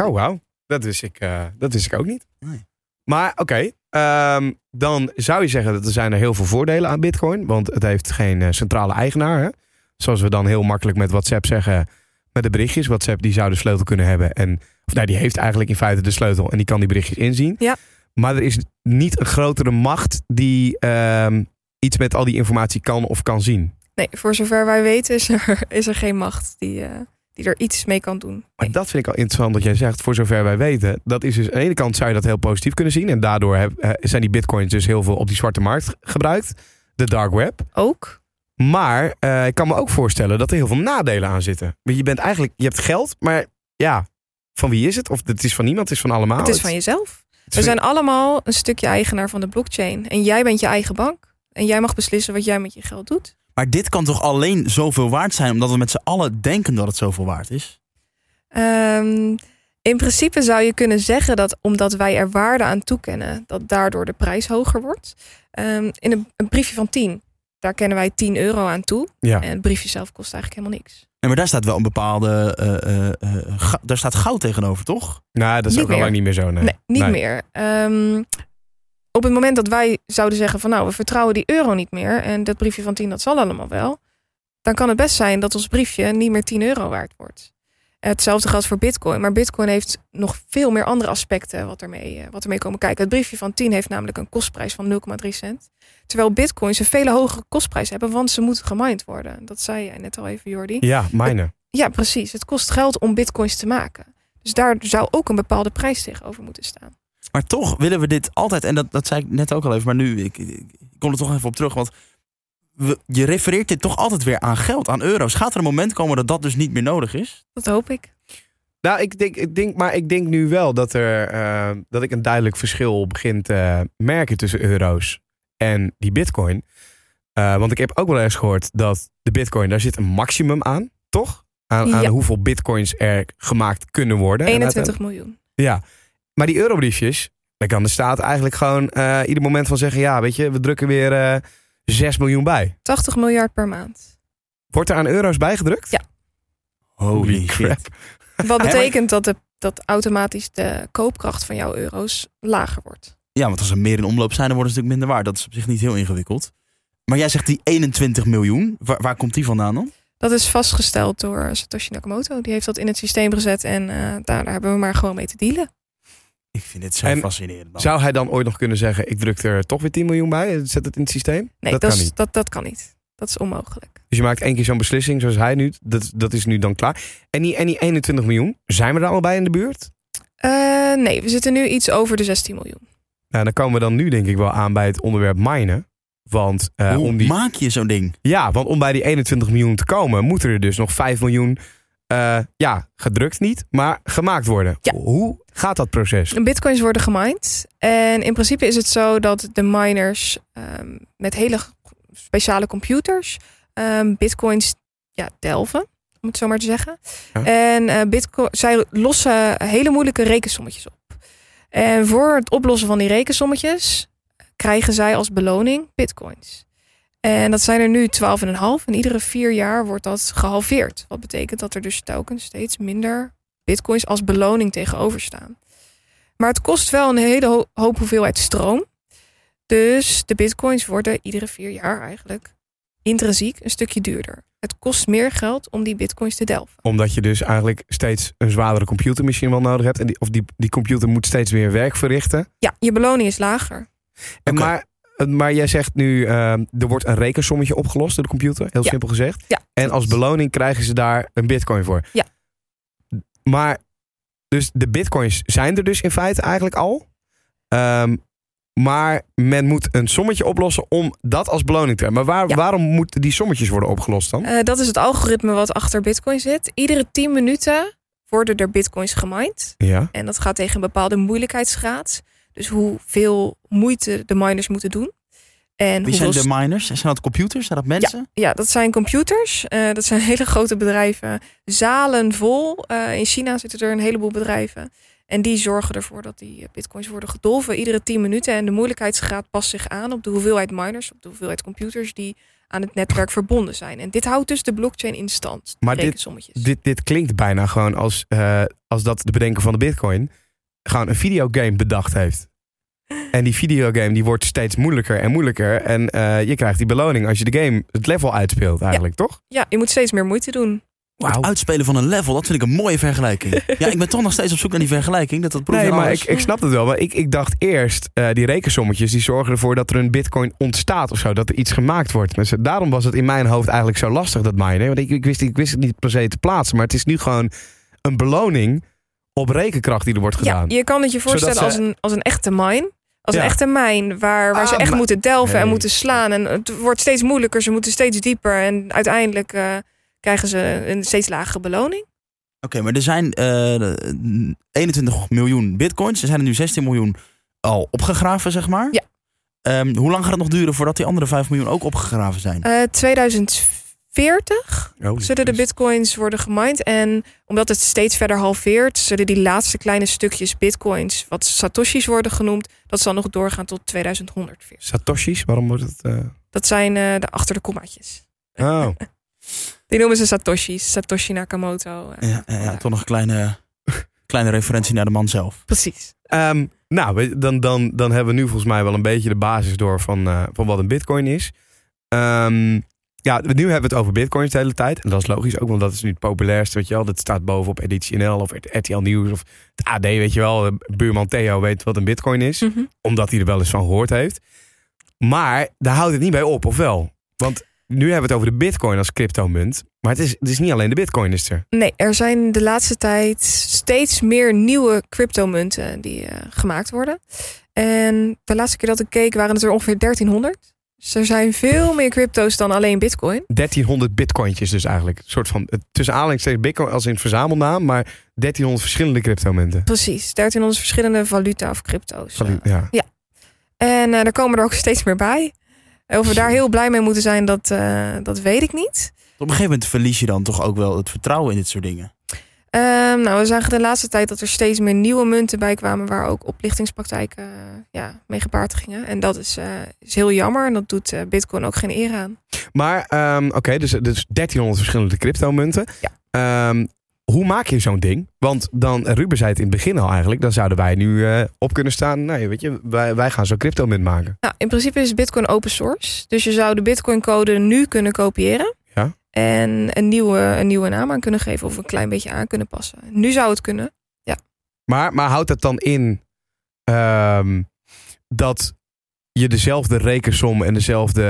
Oh, wauw. Dat wist ik, eh, dat wist ik ook niet. Nee. Maar oké, ehm, dan zou je zeggen dat er zijn er heel veel voordelen aan bitcoin. Want het heeft geen eh, centrale eigenaar. Hè? Zoals we dan heel makkelijk met WhatsApp zeggen met de berichtjes. WhatsApp die zou de sleutel kunnen hebben. En, of nee, die heeft eigenlijk in feite de sleutel en die kan die berichtjes inzien. Ja. Maar er is niet een grotere macht die ehm, iets met al die informatie kan of kan zien. Nee, voor zover wij weten is er, is er geen macht die, eh, die er iets mee kan doen. Maar dat vind ik al interessant dat jij zegt, voor zover wij weten. Dat is dus aan de ene kant zou je dat heel positief kunnen zien. En daardoor heb- eh, zijn die bitcoins dus heel veel op die zwarte markt gebruikt. De dark web. Ook. Maar eh, ik kan me ook voorstellen dat er heel veel nadelen aan zitten. Want je bent eigenlijk, je hebt geld, maar ja, van wie is het? Of het is van niemand, het is van allemaal. het is van jezelf. We zijn allemaal een stukje eigenaar van de blockchain. En jij bent je eigen bank. En jij mag beslissen wat jij met je geld doet. Maar dit kan toch alleen zoveel waard zijn... omdat we met z'n allen denken dat het zoveel waard is? Ehm, in principe zou je kunnen zeggen dat omdat wij er waarde aan toekennen, dat daardoor de prijs hoger wordt. Ehm, in een, een briefje van 10, daar kennen wij 10 euro aan toe. Ja. En het briefje zelf kost eigenlijk helemaal niks. Nee, maar daar staat wel een bepaalde... eh, eh, eh, ga- daar staat goud tegenover, toch? Nou, dat is Niet ook al lang niet meer zo. Nee, Nee, niet Nee. meer. Ehm, op het moment dat wij zouden zeggen van nou, we vertrouwen die euro niet meer en dat briefje van 10 dat zal allemaal wel, dan kan het best zijn dat ons briefje niet meer 10 euro waard wordt. Hetzelfde geldt voor Bitcoin, maar Bitcoin heeft nog veel meer andere aspecten wat ermee, eh, wat ermee komen kijken. Het briefje van 10 heeft namelijk een kostprijs van 0,3 cent. Terwijl Bitcoins een veel hogere kostprijs hebben, want ze moeten gemined worden. Dat zei jij net al even, Jordi. Ja, mijne. Ja, precies. Het kost geld om Bitcoins te maken. Dus daar zou ook een bepaalde prijs tegenover moeten staan. Maar toch willen we dit altijd... en dat, dat zei ik net ook al even... maar nu, ik, ik, kom er toch even op terug... want we, je refereert dit toch altijd weer aan geld, aan euro's. Gaat er een moment komen dat dat dus niet meer nodig is? Dat hoop ik. Nou, ik denk, ik denk, maar ik denk nu wel dat, er, eh, dat ik een duidelijk verschil begin te merken tussen euro's en die bitcoin. Eh, want ik heb ook wel eens gehoord dat de bitcoin, daar zit een maximum aan, toch? Aan, aan Ja. hoeveel bitcoins er gemaakt kunnen worden. En 21 miljoen. Ja, maar die eurobriefjes, daar kan de staat eigenlijk gewoon eh, ieder moment van zeggen... ja, weet je, we drukken weer eh 6 miljoen bij. 80 miljard per maand. Wordt er aan euro's bijgedrukt? Ja. Holy crap. Wat betekent dat, de, dat automatisch de koopkracht van jouw euro's lager wordt. Ja, want als er meer in omloop zijn, dan worden ze natuurlijk minder waard. Dat is op zich niet heel ingewikkeld. Maar jij zegt die 21 miljoen. Waar, waar komt die vandaan dan? Dat is vastgesteld door Satoshi Nakamoto. Die heeft dat in het systeem gezet en eh, daar, daar hebben we maar gewoon mee te dealen. Ik vind dit zo En fascinerend. Zou hij dan ooit nog kunnen zeggen... ik druk er toch weer 10 miljoen bij, zet het in het systeem? Nee, dat, dat, kan is, niet. Dat, dat kan niet. Dat is onmogelijk. Dus je maakt één keer zo'n beslissing zoals hij nu. Dat, dat is nu dan klaar. En die, en die 21 miljoen, zijn we er al bij in de buurt? Eh, nee, we zitten nu iets over de 16 miljoen. Nou, dan komen we dan nu denk ik wel aan bij het onderwerp minen. Want, eh, Hoe om die, maak je zo'n ding? ja, want om bij die 21 miljoen te komen... moeten er dus nog 5 miljoen... eh, ja, gedrukt niet, maar gemaakt worden. Ja. Hoe gaat dat proces? Bitcoins worden gemined. En in principe is het zo dat de miners ehm, met hele speciale computers ehm, bitcoins ja, delven. om het zo maar te zeggen. Ja. En Bitcoin, zij lossen hele moeilijke rekensommetjes op. En voor het oplossen van die rekensommetjes krijgen zij als beloning bitcoins. En dat zijn er nu 12,5 en iedere vier jaar wordt dat gehalveerd. Wat betekent dat er dus telkens steeds minder bitcoins als beloning tegenover staan. Maar het kost wel een hele ho- hoop hoeveelheid stroom. Dus de bitcoins worden iedere vier jaar eigenlijk intrinsiek een stukje duurder. Het kost meer geld om die bitcoins te delven. Omdat je dus eigenlijk steeds een zwaardere computer misschien wel nodig hebt. En die, of die, die computer moet steeds meer werk verrichten. Ja, je beloning is lager. En maar, maar jij zegt nu, eh, er wordt een rekensommetje opgelost door de computer. Heel Ja. simpel gezegd. Ja, En als beloning krijgen ze daar een bitcoin voor. Ja. Maar, dus de bitcoins zijn er dus in feite eigenlijk al. Ehm, maar men moet een sommetje oplossen om dat als beloning te hebben. Maar waar, Ja. waarom moeten die sommetjes worden opgelost dan? Eh, dat is het algoritme wat achter bitcoin zit. Iedere 10 minuten worden er bitcoins gemined. Ja. En dat gaat tegen een bepaalde moeilijkheidsgraad. Dus hoeveel moeite de miners moeten doen. En Wie zijn de miners? Zijn dat computers? Zijn dat mensen? Ja, dat zijn computers. Eh, dat zijn hele grote bedrijven. Zalen vol. Eh, in China zitten er een heleboel bedrijven. En die zorgen ervoor dat die bitcoins worden gedolven iedere 10 minuten. En de moeilijkheidsgraad past zich aan op de hoeveelheid miners, op de hoeveelheid computers die aan het netwerk verbonden zijn. En dit houdt dus de blockchain in stand. Maar dit-. Dit, dit klinkt bijna gewoon als, eh, als dat de bedenker van de bitcoin gewoon een videogame bedacht heeft. En die videogame die wordt steeds moeilijker en moeilijker. En eh, je krijgt die beloning als je de game, het level uitspeelt eigenlijk, toch? Ja, je moet steeds meer moeite doen. Het uitspelen van een level, dat vind ik een mooie vergelijking. ja, ik ben toch nog steeds op zoek naar die vergelijking. Dat dat Nee, maar ik, ik snap het wel. Maar ik, ik dacht eerst, eh, die rekensommetjes die zorgen ervoor dat er een bitcoin ontstaat of zo. Dat er iets gemaakt wordt. Dus daarom was het in mijn hoofd eigenlijk zo lastig, dat minen. Want ik, ik, wist, ik wist het niet per se te plaatsen. Maar het is nu gewoon een beloning op rekenkracht die er wordt gedaan. Ja, je kan het je voorstellen als, een, als een echte mine. Als een echte mijn waar, waar ze ah, echt moeten delven en moeten slaan. En het wordt steeds moeilijker, ze moeten steeds dieper. En uiteindelijk eh, krijgen ze een steeds lagere beloning. Oké, maar er zijn eh, uh, 21 miljoen bitcoins. Er zijn er nu 16 miljoen al opgegraven, zeg maar. Ja. Ehm, hoe lang gaat het nog duren voordat die andere 5 miljoen ook opgegraven zijn? Eh, uh, 2004. 40 zullen de bitcoins worden gemined. En omdat het steeds verder halveert, zullen die laatste kleine stukjes bitcoins, wat satoshis worden genoemd, dat zal nog doorgaan tot 2100. Satoshis, waarom wordt het? Eh? Dat zijn eh, de achter de kommaatjes. Oh. die noemen ze satoshis, Satoshi Nakamoto. Ja, ja, toch nog een kleine, kleine referentie naar de man zelf. Precies. Ehm, nou, dan, dan, dan hebben we nu volgens mij wel een beetje de basis door van, eh, van wat een bitcoin is. Um, ja, nu hebben we het over bitcoins de hele tijd. En dat is logisch ook, want dat is nu het populairste, weet je wel. Dat staat bovenop Editie NL of RTL Nieuws of het AD, weet je wel. Buurman Theo weet wat een bitcoin is, Mhm. omdat hij er wel eens van gehoord heeft. Maar daar houdt het niet bij op, of wel? Want nu hebben we het over de bitcoin als cryptomunt. Maar het is, het is niet alleen de bitcoin is er. Nee, er zijn de laatste tijd steeds meer nieuwe cryptomunten die eh, gemaakt worden. En de laatste keer dat ik keek waren het er ongeveer 1300. Dus er zijn veel meer crypto's dan alleen bitcoin. 1300 bitcointjes dus eigenlijk. Een soort van, tussen aanhalingstekens bitcoin als in verzamelnaam, maar 1300 verschillende cryptomunten. Precies, 1300 verschillende valuta of crypto's. Eh, ja. En eh, er komen er ook steeds meer bij. Of we daar heel blij mee moeten zijn, dat, eh, dat weet ik niet. Op een gegeven moment verlies je dan toch ook wel het vertrouwen in dit soort dingen. Ehm, nou, we zagen de laatste tijd dat er steeds meer nieuwe munten bij kwamen waar ook oplichtingspraktijken eh, ja, mee gepaard gingen. En dat is, eh, is heel jammer en dat doet eh, Bitcoin ook geen eer aan. Maar ehm, oké, dus, dus 1300 verschillende cryptomunten. Ja. Ehm, hoe maak je zo'n ding? Want dan, Ruben zei het in het begin al eigenlijk, dan zouden wij nu op kunnen staan. Nee, weet je, wij, wij gaan zo'n cryptomunt maken. Nou, in principe is Bitcoin open source. Dus je zou de Bitcoin-code nu kunnen kopiëren. Ja. En een nieuwe, een nieuwe naam aan kunnen geven of een klein beetje aan kunnen passen. Nu zou het kunnen. Maar, maar houdt dat dan in ehm, dat je dezelfde rekensom en dezelfde,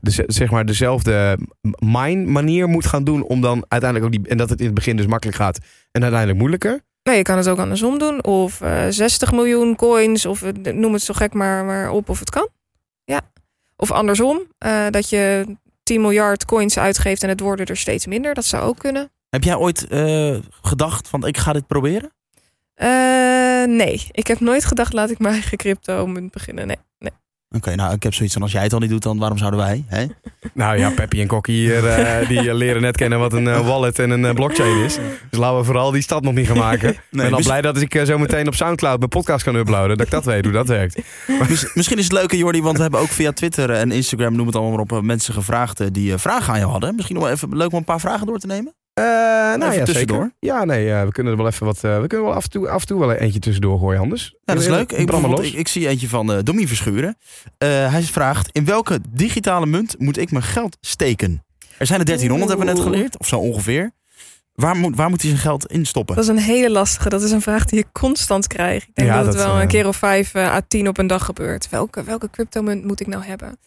de, zeg maar dezelfde mine manier moet gaan doen om dan uiteindelijk ook die, en dat het in het begin dus makkelijk gaat en uiteindelijk moeilijker? Nou, je kan het ook andersom doen. Of eh 60 miljoen coins. Of eh, noem het zo gek maar, maar op of het kan. Ja. Of andersom. eh, dat je 10 miljard coins uitgeeft en het worden er steeds minder. Dat zou ook kunnen. Heb jij ooit eh, gedacht van ik ga dit proberen? Eh, nee, ik heb nooit gedacht laat ik mijn eigen crypto beginnen. Nee, nee. Oké, nou ik heb zoiets van als jij het al niet doet, dan waarom zouden wij? Hè? Nou ja, Peppy en Kokkie hier, eh, die eh, leren net kennen wat een eh, wallet en een blockchain is. Dus laten we vooral die stap nog niet gaan maken. ik ben al blij dat ik zo meteen op Soundcloud mijn podcast kan uploaden. Dat ik dat weet hoe dat werkt. Mis- misschien is het leuke, Jordi, want we hebben ook via Twitter en Instagram, noem het allemaal maar op, mensen gevraagd die vragen aan je hadden. Misschien nog wel even leuk om een paar vragen door te nemen. Eh, nou Even ja, tussendoor. zeker. Ja, nee, eh, we kunnen er wel even wat. eh, we kunnen wel af en toe, af en toe wel eentje tussendoor gooien anders. Ja, dat is leuk. Ik, ik, ik zie eentje van eh Domie Verschuren. Eh, hij vraagt, in welke digitale munt moet ik mijn geld steken? Er zijn er 1300, hebben we net geleerd, of zo ongeveer. Waar moet, waar moet hij zijn geld in stoppen? Dat is een hele lastige. Dat is een vraag die ik constant krijg. Ik denk Ja, dat het dat, wel een keer of vijf eh, à tien op een dag gebeurt. Welke, welke cryptomunt moet ik nou hebben?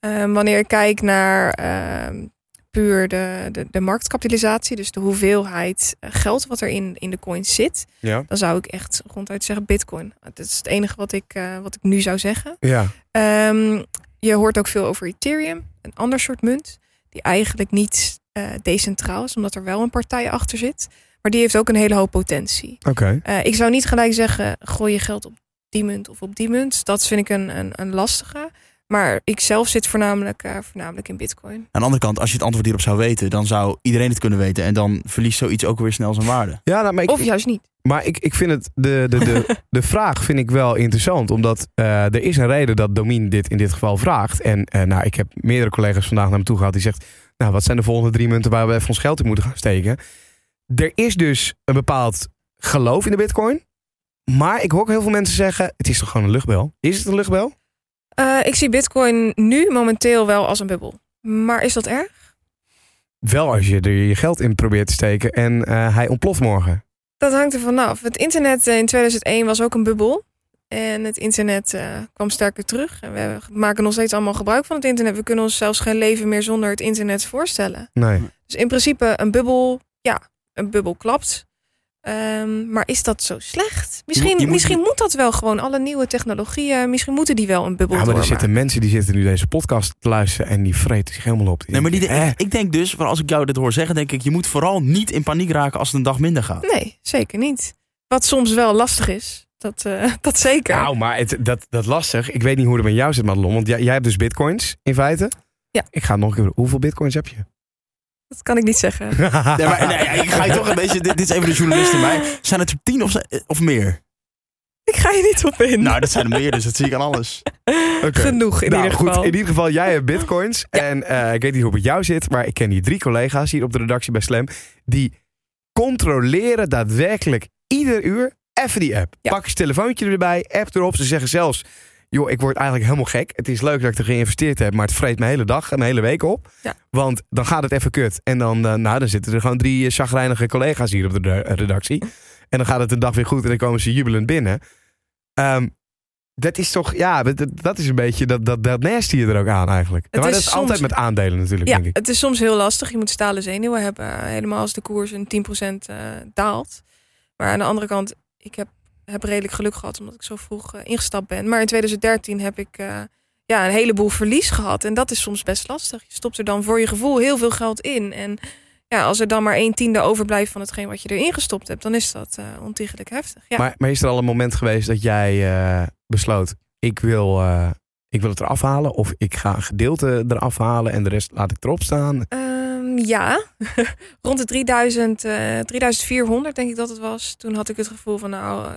Ehm, wanneer ik kijk naar ehm, puur de, de, de marktkapitalisatie, dus de hoeveelheid eh, geld wat er in, in de coins zit, Ja. dan zou ik echt ronduit zeggen bitcoin. Dat is het enige wat ik, eh, wat ik nu zou zeggen. Ja. Ehm, je hoort ook veel over Ethereum, een ander soort munt, die eigenlijk niet eh, decentraal is, omdat er wel een partij achter zit. Maar die heeft ook een hele hoop potentie. Oké. Ik zou niet gelijk zeggen, gooi je geld op die munt of op die munt. Dat vind ik een, een, een lastige. Maar ik zelf zit voornamelijk, eh, voornamelijk in bitcoin. Aan de andere kant, als je het antwoord hierop zou weten, dan zou iedereen het kunnen weten. En dan verliest zoiets ook weer snel zijn waarde. Ja, nou, maar ik, Of juist niet. maar ik, ik vind het. De, de, de, de vraag vind ik wel interessant. Omdat eh, er is een reden dat Domien dit in dit geval vraagt. En eh, nou, ik heb meerdere collega's vandaag naar me toe gehad die zegt. Nou, wat zijn de volgende drie munten waar we even ons geld in moeten gaan steken? Er is dus een bepaald geloof in de bitcoin. Maar ik hoor ook heel veel mensen zeggen: het is toch gewoon een luchtbel? Is het een luchtbel? Eh, ik zie bitcoin nu momenteel wel als een bubbel. Maar is dat erg? Wel als je er je geld in probeert te steken en eh, hij ontploft morgen. Dat hangt er vanaf. Het internet eh, in 2001 was ook een bubbel. En het internet kwam sterker terug. En we maken nog steeds allemaal gebruik van het internet. We kunnen ons zelfs geen leven meer zonder het internet voorstellen. Nee. Dus in principe een bubbel, ja, een bubbel klapt. Ehm, maar is dat zo slecht? Misschien, je moet- misschien moet dat wel gewoon. Alle nieuwe technologieën, misschien moeten die wel een bubbel Ja, maar er zitten mensen die zitten nu deze podcast te luisteren en die vreten zich helemaal op. Nee, maar die, denken, ik, denk dus, als ik jou dit hoor zeggen, denk ik, je moet vooral niet in paniek raken als het een dag minder gaat. Nee, zeker niet. Wat soms wel lastig is. Dat, eh, dat zeker. Nou, maar het, dat, dat lastig. Ik weet niet hoe het met jou zit, Madelon. Want jij, jij hebt dus bitcoins, in feite. Ja. Ik ga nog een keer... Hoeveel bitcoins heb je? Dat kan ik niet zeggen. Nee, maar, nee, ik ga je toch een beetje, dit, dit is even de journalist in mij. Zijn het er tien of, ze- of meer? ik ga je niet op in. Nou, dat zijn er meer, dus dat zie ik aan alles. Oké. Genoeg in nou, ieder goed, geval. in ieder geval, jij hebt bitcoins. En eh, ik weet niet hoe het jou zit, maar ik ken hier drie collega's hier op de redactie bij Slam. Die controleren daadwerkelijk ieder uur even die app. Ja. Pak je telefoontje erbij, app erop. Ze zeggen zelfs, joh, ik word eigenlijk helemaal gek. Het is leuk dat ik er geïnvesteerd heb, maar het vreet mijn hele dag en mijn hele week op. Ja. Want dan gaat het even kut. En dan, eh, nou, dan zitten er gewoon drie eh, chagrijnige collega's hier op de re- redactie. En dan gaat het een dag weer goed en dan komen ze jubelend binnen. Ehm, dat is toch, ja, dat, dat is een beetje dat, dat, dat nasty er ook aan eigenlijk. Het maar is dat is soms- altijd met aandelen natuurlijk, Ja, denk ik. het is soms heel lastig. Je moet stalen zenuwen hebben. Helemaal als de koers een 10% eh, daalt. Maar aan de andere kant, ik heb, heb redelijk geluk gehad omdat ik zo vroeg eh, ingestapt ben. Maar in 2013 heb ik eh, ja, een heleboel verlies gehad. En dat is soms best lastig. Je stopt er dan voor je gevoel heel veel geld in. En ja, als er dan maar een tiende overblijft van hetgeen wat je erin gestopt hebt, dan is dat eh ontiegelijk heftig. Ja. Maar, maar is er al een moment geweest dat jij besloot, ik wil, ik wil het eraf halen of ik ga een gedeelte eraf halen en de rest laat ik erop staan? Ja, rond de 3000, eh 3400 denk ik dat het was. Toen had ik het gevoel van nou,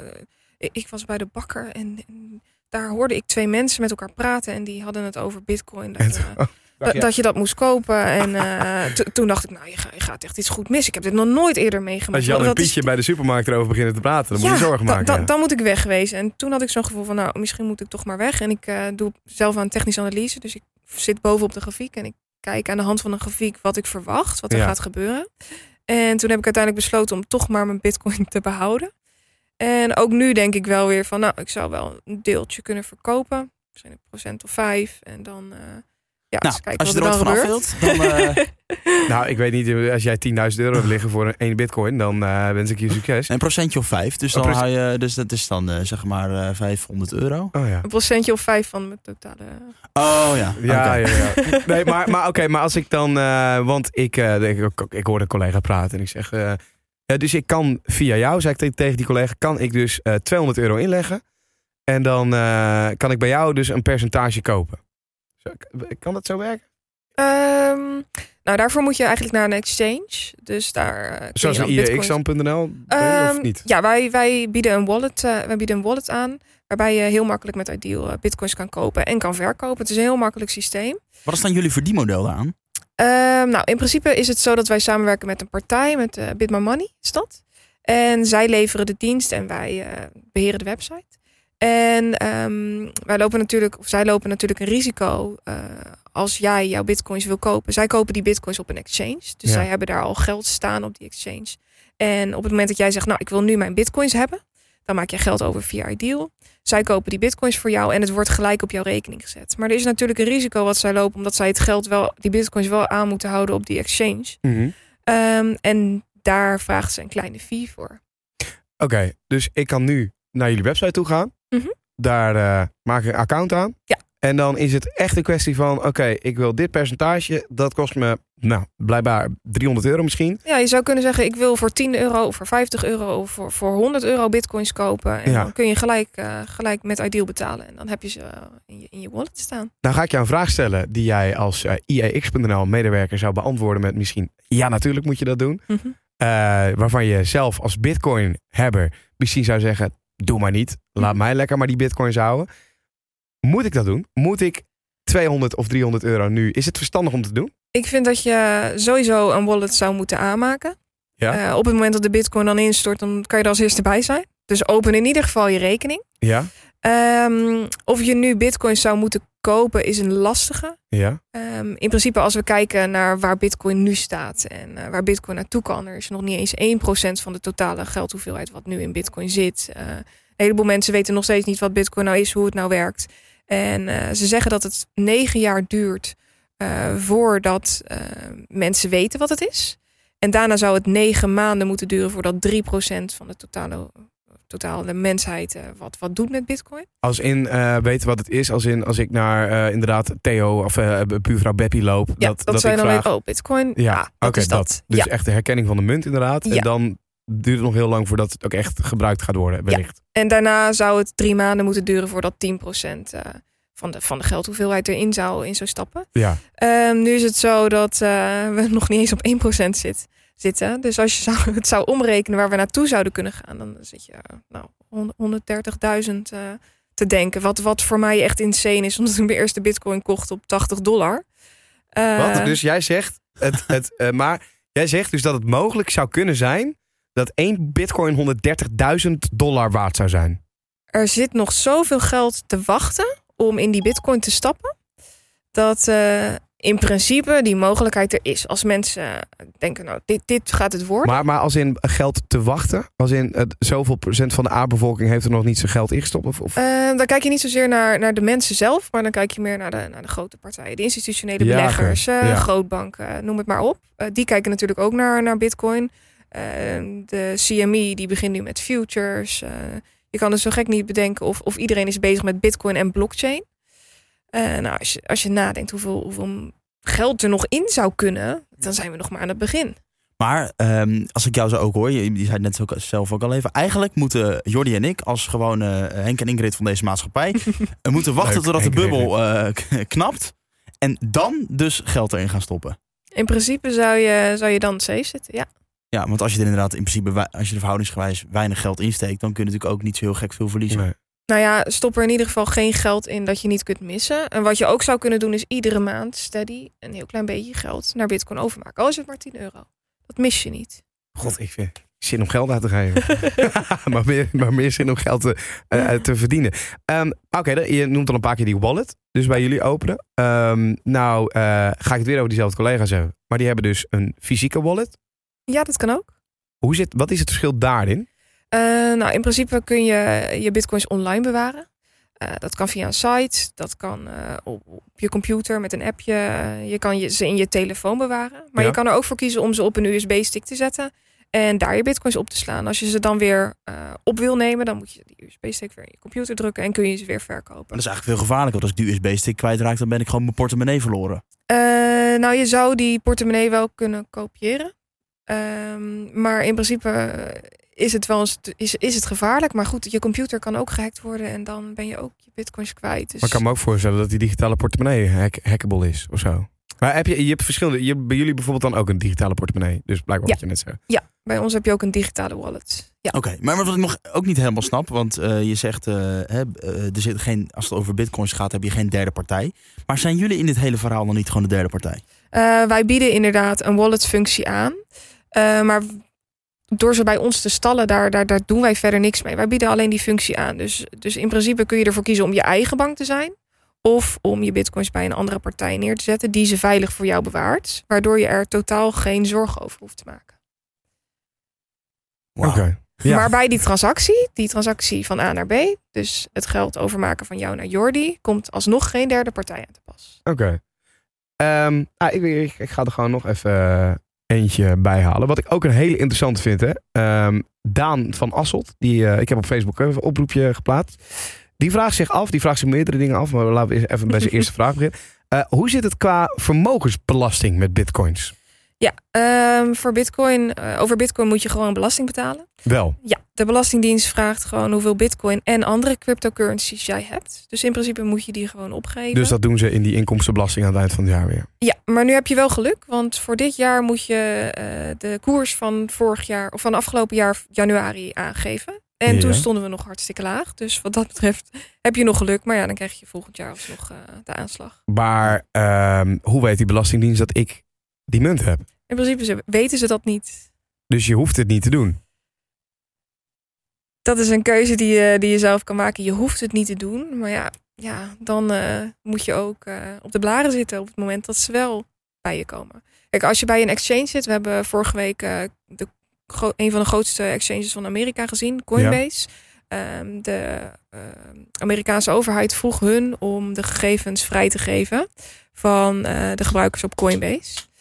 eh, ik, was bij de bakker en, en daar hoorde ik twee mensen met elkaar praten en die hadden het over bitcoin. Dat, eh, dat, dat je dat moest kopen. En eh, to- toen dacht ik, nou, je, gaat- je gaat echt iets goed mis. Ik heb dit nog nooit eerder meegemaakt. Als Jan en Dat is- Pietje bij de supermarkt erover beginnen te praten, dan moet je zorgen maken. da-. Dan moet ik wegwezen. En toen had ik zo'n gevoel van, nou, misschien moet ik toch maar weg. En ik eh, doe zelf aan technische analyse. Dus ik zit bovenop de grafiek en ik kijk aan de hand van een grafiek wat ik verwacht, wat er Ja. gaat gebeuren. En toen heb ik uiteindelijk besloten om toch maar mijn bitcoin te behouden. En ook nu denk ik wel weer van, nou, ik zou wel een deeltje kunnen verkopen. Misschien een procent of vijf. En dan, eh, ja, Nou, als je er er ooit dan vanaf gebeurt. wilt, dan eh, Nou, ik weet niet, als jij 10.000 euro hebt liggen voor een één bitcoin, dan eh, wens ik je succes. een procentje of vijf. Dus, dan hou je, dus dat is dan eh, zeg maar eh 500 euro. Oh ja. Een procentje of vijf van mijn totale... Oh ja. Ja, ja, ja. Nee, maar, maar oké, maar als ik dan, eh, want ik, eh, ik, ik, ik hoorde een collega praten en ik zeg, eh, ja, dus ik kan via jou, zei ik te- tegen die collega, kan ik dus eh 200 euro inleggen. En dan eh, kan ik bij jou dus een percentage kopen. Kan dat zo werken? Ehm, nou, daarvoor moet je eigenlijk naar een exchange. Dus daar uh, kun Zoals een bitcoins- IEX.nl Ehm, of niet? Ja, wij, wij, bieden een wallet, eh, wij bieden een wallet aan. Waarbij je heel makkelijk met Ideal eh, bitcoins kan kopen en kan verkopen. Het is een heel makkelijk systeem. Wat is dan jullie verdienmodel aan? Ehm, nou, in principe is het zo dat wij samenwerken met een partij, met uh, Bit My Money is dat. En zij leveren de dienst en wij eh, beheren de website. En ehm, wij lopen natuurlijk, of zij lopen natuurlijk een risico eh, als jij jouw bitcoins wil kopen. Zij kopen die bitcoins op een exchange. Dus Ja. zij hebben daar al geld staan op die exchange. En op het moment dat jij zegt, nou, ik wil nu mijn bitcoins hebben, dan maak je geld over via Ideal. Zij kopen die bitcoins voor jou en het wordt gelijk op jouw rekening gezet. Maar er is natuurlijk een risico wat zij lopen, omdat zij het geld wel, die bitcoins wel aan moeten houden op die exchange. Mhm. Ehm, en daar vraagt ze een kleine fee voor. Oké, dus ik kan nu naar jullie website toe gaan. Mhm. Daar eh, maak ik een account aan. Ja. En dan is het echt een kwestie van... oké, ik wil dit percentage. Dat kost me, nou, blijkbaar 300 euro misschien. Ja, je zou kunnen zeggen, ik wil voor 10 euro of voor 50 euro of voor, voor 100 euro bitcoins kopen. En Ja. dan kun je gelijk, eh, gelijk met Ideal betalen. En dan heb je ze eh, in je, in je wallet staan. Dan ga ik jou een vraag stellen... die jij als IEX.nl medewerker zou beantwoorden met misschien... ja, natuurlijk moet je dat doen. Mhm. Waarvan je zelf als bitcoin-hebber misschien zou zeggen... doe maar niet. Laat Mhm. mij lekker maar die bitcoins houden. Moet ik dat doen? Moet ik 200 of 300 euro nu? Is het verstandig om te doen? Ik vind dat je sowieso een wallet zou moeten aanmaken. Ja. Eh, op het moment dat de bitcoin dan instort, dan kan je er als eerste bij zijn. Dus open in ieder geval je rekening. Ja? Ehm, of je nu bitcoins zou moeten kopen is een lastige. Ja? Ehm, in principe als we kijken naar waar bitcoin nu staat en eh, waar bitcoin naartoe kan. Er is nog niet eens 1% van de totale geldhoeveelheid wat nu in bitcoin zit. Eh, een heleboel mensen weten nog steeds niet wat bitcoin nou is, hoe het nou werkt. En eh, ze zeggen dat het negen jaar duurt voordat mensen weten wat het is. En daarna zou het negen maanden moeten duren voordat 3% van de totale, totale mensheid eh, wat, wat doet met bitcoin. Als in eh, weten wat het is. Als in als ik naar eh, inderdaad Theo of buurvrouw Beppie loop. Ja, dat, dat, dat, dan vraag... oh, bitcoin, Ja, ja, dat oké, is dat. Dus ja. echt de herkenning van de munt inderdaad. En Ja. dan duurt het nog heel lang voordat het ook echt gebruikt gaat worden. Wellicht. En daarna zou het drie maanden moeten duren voordat 10% eh, van, de, van de geldhoeveelheid erin zou, in zou stappen. Ja. Ehm, nu is het zo dat we nog niet eens op 1% zit, zitten. Dus als je zou, het zou omrekenen waar we naartoe zouden kunnen gaan, dan zit je eh, nou, 130.000 eh, te denken. Wat, wat voor mij echt insane is, omdat ik mijn eerste bitcoin kocht op 80 dollar. Eh, Wat? Dus jij zegt, het, het, eh, maar jij zegt dus dat het mogelijk zou kunnen zijn dat één bitcoin 130.000 dollar waard zou zijn. er zit nog zoveel geld te wachten om in die bitcoin te stappen. Dat eh, in principe die mogelijkheid er is. Als mensen denken, nou, dit, dit gaat het worden. Maar, maar als in geld te wachten, als in het, zoveel procent van de aardbevolking heeft er nog niet zijn geld ingestopt? Of, of? Eh, dan kijk je niet zozeer naar, naar de mensen zelf, maar dan kijk je meer naar de, naar de grote partijen. De institutionele Ja, beleggers, eh, Ja. grootbanken, noem het maar op. Eh, die kijken natuurlijk ook naar, naar bitcoin. Eh, de CME die begint nu met futures. Eh, je kan dus zo gek niet bedenken of, of iedereen is bezig met bitcoin en blockchain. Eh, nou, als je, als je nadenkt hoeveel, hoeveel geld er nog in zou kunnen, dan zijn we nog maar aan het begin. Maar ehm, als ik jou zo ook hoor, je, je zei het net ook zelf ook al even. Eigenlijk moeten Jordi en ik, als gewoon eh, Henk en Ingrid van deze maatschappij, eh, moeten wachten Leuk, totdat de Henk bubbel eh, knapt. En dan dus geld erin gaan stoppen. In principe zou je, zou je dan safe zitten, ja. Ja, want als je er inderdaad in principe, als je er verhoudingsgewijs weinig geld insteekt, dan kun je natuurlijk ook niet zo heel gek veel verliezen. Nee. Nou ja, stop er in ieder geval geen geld in dat je niet kunt missen. En wat je ook zou kunnen doen is iedere maand steady een heel klein beetje geld naar bitcoin overmaken. Al is het maar 10 euro. Dat mis je niet. God, ik vind zin om geld uit te geven. maar, meer, maar meer zin om geld te, eh, te verdienen. Ehm, Oké, je noemt al een paar keer die wallet. Dus bij jullie openen. Ehm, nou, eh, ga ik het weer over diezelfde collega's hebben. Maar die hebben dus een fysieke wallet. Ja, dat kan ook. Hoe zit, wat is het verschil daarin? Eh, nou, in principe kun je je bitcoins online bewaren. Eh, dat kan via een site, dat kan eh, op, je computer met een appje. Je kan je, ze in je telefoon bewaren. Maar Ja. je kan er ook voor kiezen om ze op een USB-stick te zetten. En daar je bitcoins op te slaan. Als je ze dan weer op wil nemen, dan moet je die USB-stick weer in je computer drukken en kun je ze weer Maar verkopen. dat is eigenlijk veel gevaarlijker. Want als ik die USB-stick kwijtraak, dan ben ik gewoon mijn portemonnee verloren. Nou, je zou die portemonnee wel kunnen kopiëren. Ehm, maar in principe is het wel eens, is, is het gevaarlijk. Maar goed, je computer kan ook gehackt worden en dan ben je ook je bitcoins kwijt. Dus Maar ik kan me ook voorstellen dat die digitale portemonnee hack hackable is of zo. Maar heb je, je hebt verschillende. Je hebt bij jullie bijvoorbeeld dan ook een digitale portemonnee. Dus blijkbaar Ja. wat je net zei. ja, bij ons heb je ook een digitale wallet. Ja. Oké, maar wat ik nog ook niet helemaal snap, want eh, je zegt, eh, hè, eh, er zit geen, als het over bitcoins gaat, heb je geen derde partij. Maar zijn jullie in dit hele verhaal nog niet gewoon de derde partij? Eh, wij bieden inderdaad een wallet functie aan. Eh, maar door ze bij ons te stallen, daar, daar, daar doen wij verder niks mee. Wij bieden alleen die functie aan. Dus, dus in principe kun je ervoor kiezen om je eigen bank te zijn. Of om je bitcoins bij een andere partij neer te zetten die ze veilig voor jou bewaart. Waardoor je er totaal geen zorgen over hoeft te maken. Oké. Ja. Maar bij die transactie, die transactie van A naar B, dus het geld overmaken van jou naar Jordi, komt alsnog geen derde partij aan te pas. Oké. Ehm, ah, ik, ik, ik ga er gewoon nog even eh, eentje bij halen. Wat ik ook een hele interessante vind. Hè? Ehm, Daan van Asselt. Die, eh, ik heb op Facebook even een oproepje geplaatst. Die vraagt zich af. Die vraagt zich meerdere dingen af. Maar laten we even bij zijn eerste vraag beginnen. Eh, hoe zit het qua vermogensbelasting met bitcoins? Ja, ehm, voor bitcoin, eh, over bitcoin moet je gewoon belasting betalen. Wel. Ja, de Belastingdienst vraagt gewoon hoeveel bitcoin en andere cryptocurrencies jij hebt. Dus in principe moet je die gewoon opgeven. Dus dat doen ze in die inkomstenbelasting aan het eind van het jaar weer. Ja, maar nu heb je wel geluk, want voor dit jaar moet je eh, de koers van vorig jaar of van afgelopen jaar januari aangeven. En Ja. toen stonden we nog hartstikke laag. Dus wat dat betreft heb je nog geluk. Maar ja, dan krijg je volgend jaar alsnog eh, de aanslag. Maar ehm, hoe weet die Belastingdienst dat ik die munt heb? In principe ze- weten ze dat niet. Dus je hoeft het niet te doen. Dat is een keuze die je, die je zelf kan maken. Je hoeft het niet te doen. Maar ja, ja dan eh, moet je ook eh, op de blaren zitten op het moment dat ze wel bij je komen. Kijk, als je bij een exchange zit. We hebben vorige week eh, de, een van de grootste exchanges van Amerika gezien. Coinbase. Ehm, de ehm, Amerikaanse overheid vroeg hun om de gegevens vrij te geven van de gebruikers op Coinbase.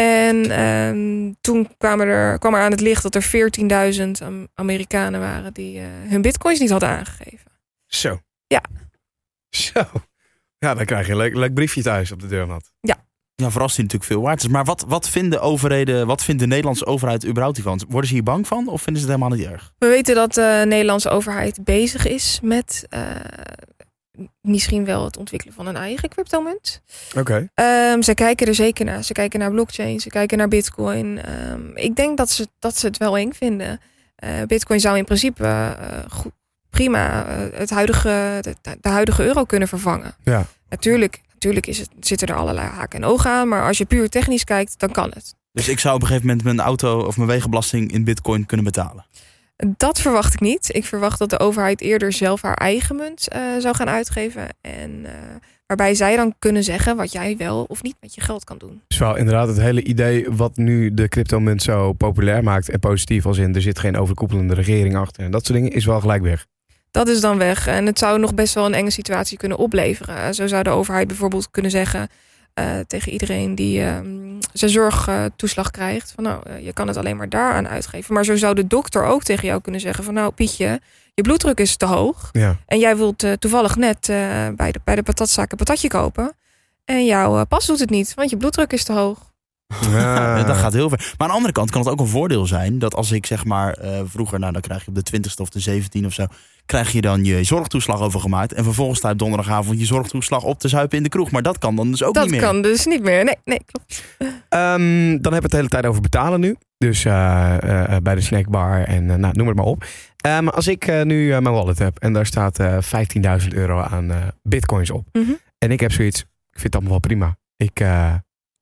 En ehm, toen kwamen er, kwam er aan het licht dat er 14.000 Am- Amerikanen waren die eh, hun bitcoins niet hadden aangegeven. Zo. Ja. Zo. Ja, dan krijg je een leuk, leuk briefje thuis op de deurmat. Ja, vooral als die natuurlijk veel waard is. Maar wat, wat vinden overheden, wat vindt de Nederlandse overheid überhaupt hiervan? Worden ze hier bang van of vinden ze het helemaal niet erg? We weten dat de Nederlandse overheid bezig is met eh, misschien wel het ontwikkelen van een eigen cryptomunt. Oké. Ehm, ze kijken er zeker naar. Ze kijken naar blockchain, ze kijken naar bitcoin. Ehm, ik denk dat ze, dat ze het wel eng vinden. Eh, bitcoin zou in principe eh, goed, prima eh, het huidige, de, de huidige euro kunnen vervangen. Ja. Natuurlijk, natuurlijk is het, zitten er allerlei haken en ogen aan. Maar als je puur technisch kijkt, dan kan het. Dus ik zou op een gegeven moment mijn auto of mijn wegenbelasting in bitcoin kunnen betalen. Dat verwacht ik niet. Ik verwacht dat de overheid eerder zelf haar eigen munt eh, zou gaan uitgeven. En eh, waarbij zij dan kunnen zeggen wat jij wel of niet met je geld kan doen. Dus wel inderdaad het hele idee wat nu de cryptomunt zo populair maakt en positief als in er zit geen overkoepelende regering achter en dat soort dingen is wel gelijk weg. Dat is dan weg. En het zou nog best wel een enge situatie kunnen opleveren. Zo zou de overheid bijvoorbeeld kunnen zeggen eh, tegen iedereen die ehm, zijn zorgtoeslag krijgt: van nou, eh, je kan het alleen maar daaraan uitgeven. Maar zo zou de dokter ook tegen jou kunnen zeggen: van nou, Pietje, je bloeddruk is te hoog. Ja. En jij wilt eh, toevallig net bij, de, bij de patatzaak een patatje kopen. En jouw pas doet het niet, want je bloeddruk is te hoog. Ja, dat gaat heel ver. Maar aan de andere kant kan het ook een voordeel zijn dat als ik zeg maar eh, vroeger, nou dan krijg je op de 20ste of de 17 of zo, krijg je dan je zorgtoeslag overgemaakt. En vervolgens staat donderdagavond je zorgtoeslag op te zuipen in de kroeg. Maar dat kan dan dus ook dat niet meer. kan dus niet meer. Nee, nee, klopt. Ehm, dan hebben we het de hele tijd over betalen nu. Dus eh, eh, bij de snackbar en nou, noem het maar op. Ehm, als ik nu mijn wallet heb en daar staat eh 15.000 euro aan eh, bitcoins op. Mhm. En ik heb zoiets, ik vind het allemaal wel prima. Ik, eh,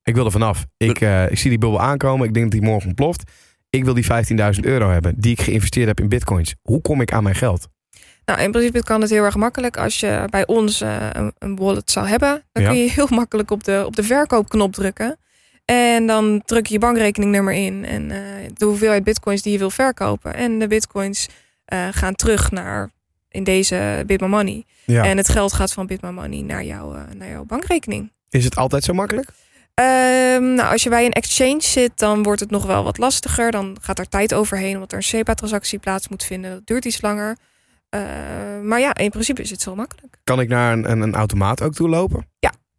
ik wil er vanaf. Ik, eh, ik zie die bubbel aankomen. Ik denk dat die morgen ontploft. Ik wil die 15.000 euro hebben die ik geïnvesteerd heb in bitcoins. Hoe kom ik aan mijn geld? Nou, in principe kan het heel erg makkelijk. Als je bij ons eh, een, wallet zou hebben, dan Ja. kun je heel makkelijk op de, op de verkoopknop drukken. En dan druk je je bankrekeningnummer in en eh, de hoeveelheid bitcoins die je wil verkopen. En de bitcoins eh, gaan terug naar, in deze Bitma Money. Ja. En het geld gaat van Bitma Money naar, jouw eh, naar jouw bankrekening. Is het altijd zo makkelijk? Ehm, nou, als je bij een exchange zit, dan wordt het nog wel wat lastiger. Dan gaat er tijd overheen, omdat er een SEPA-transactie plaats moet vinden. Dat duurt iets langer. Eh, maar ja, in principe is het zo makkelijk. Kan ik naar een, een, een automaat ook toe lopen?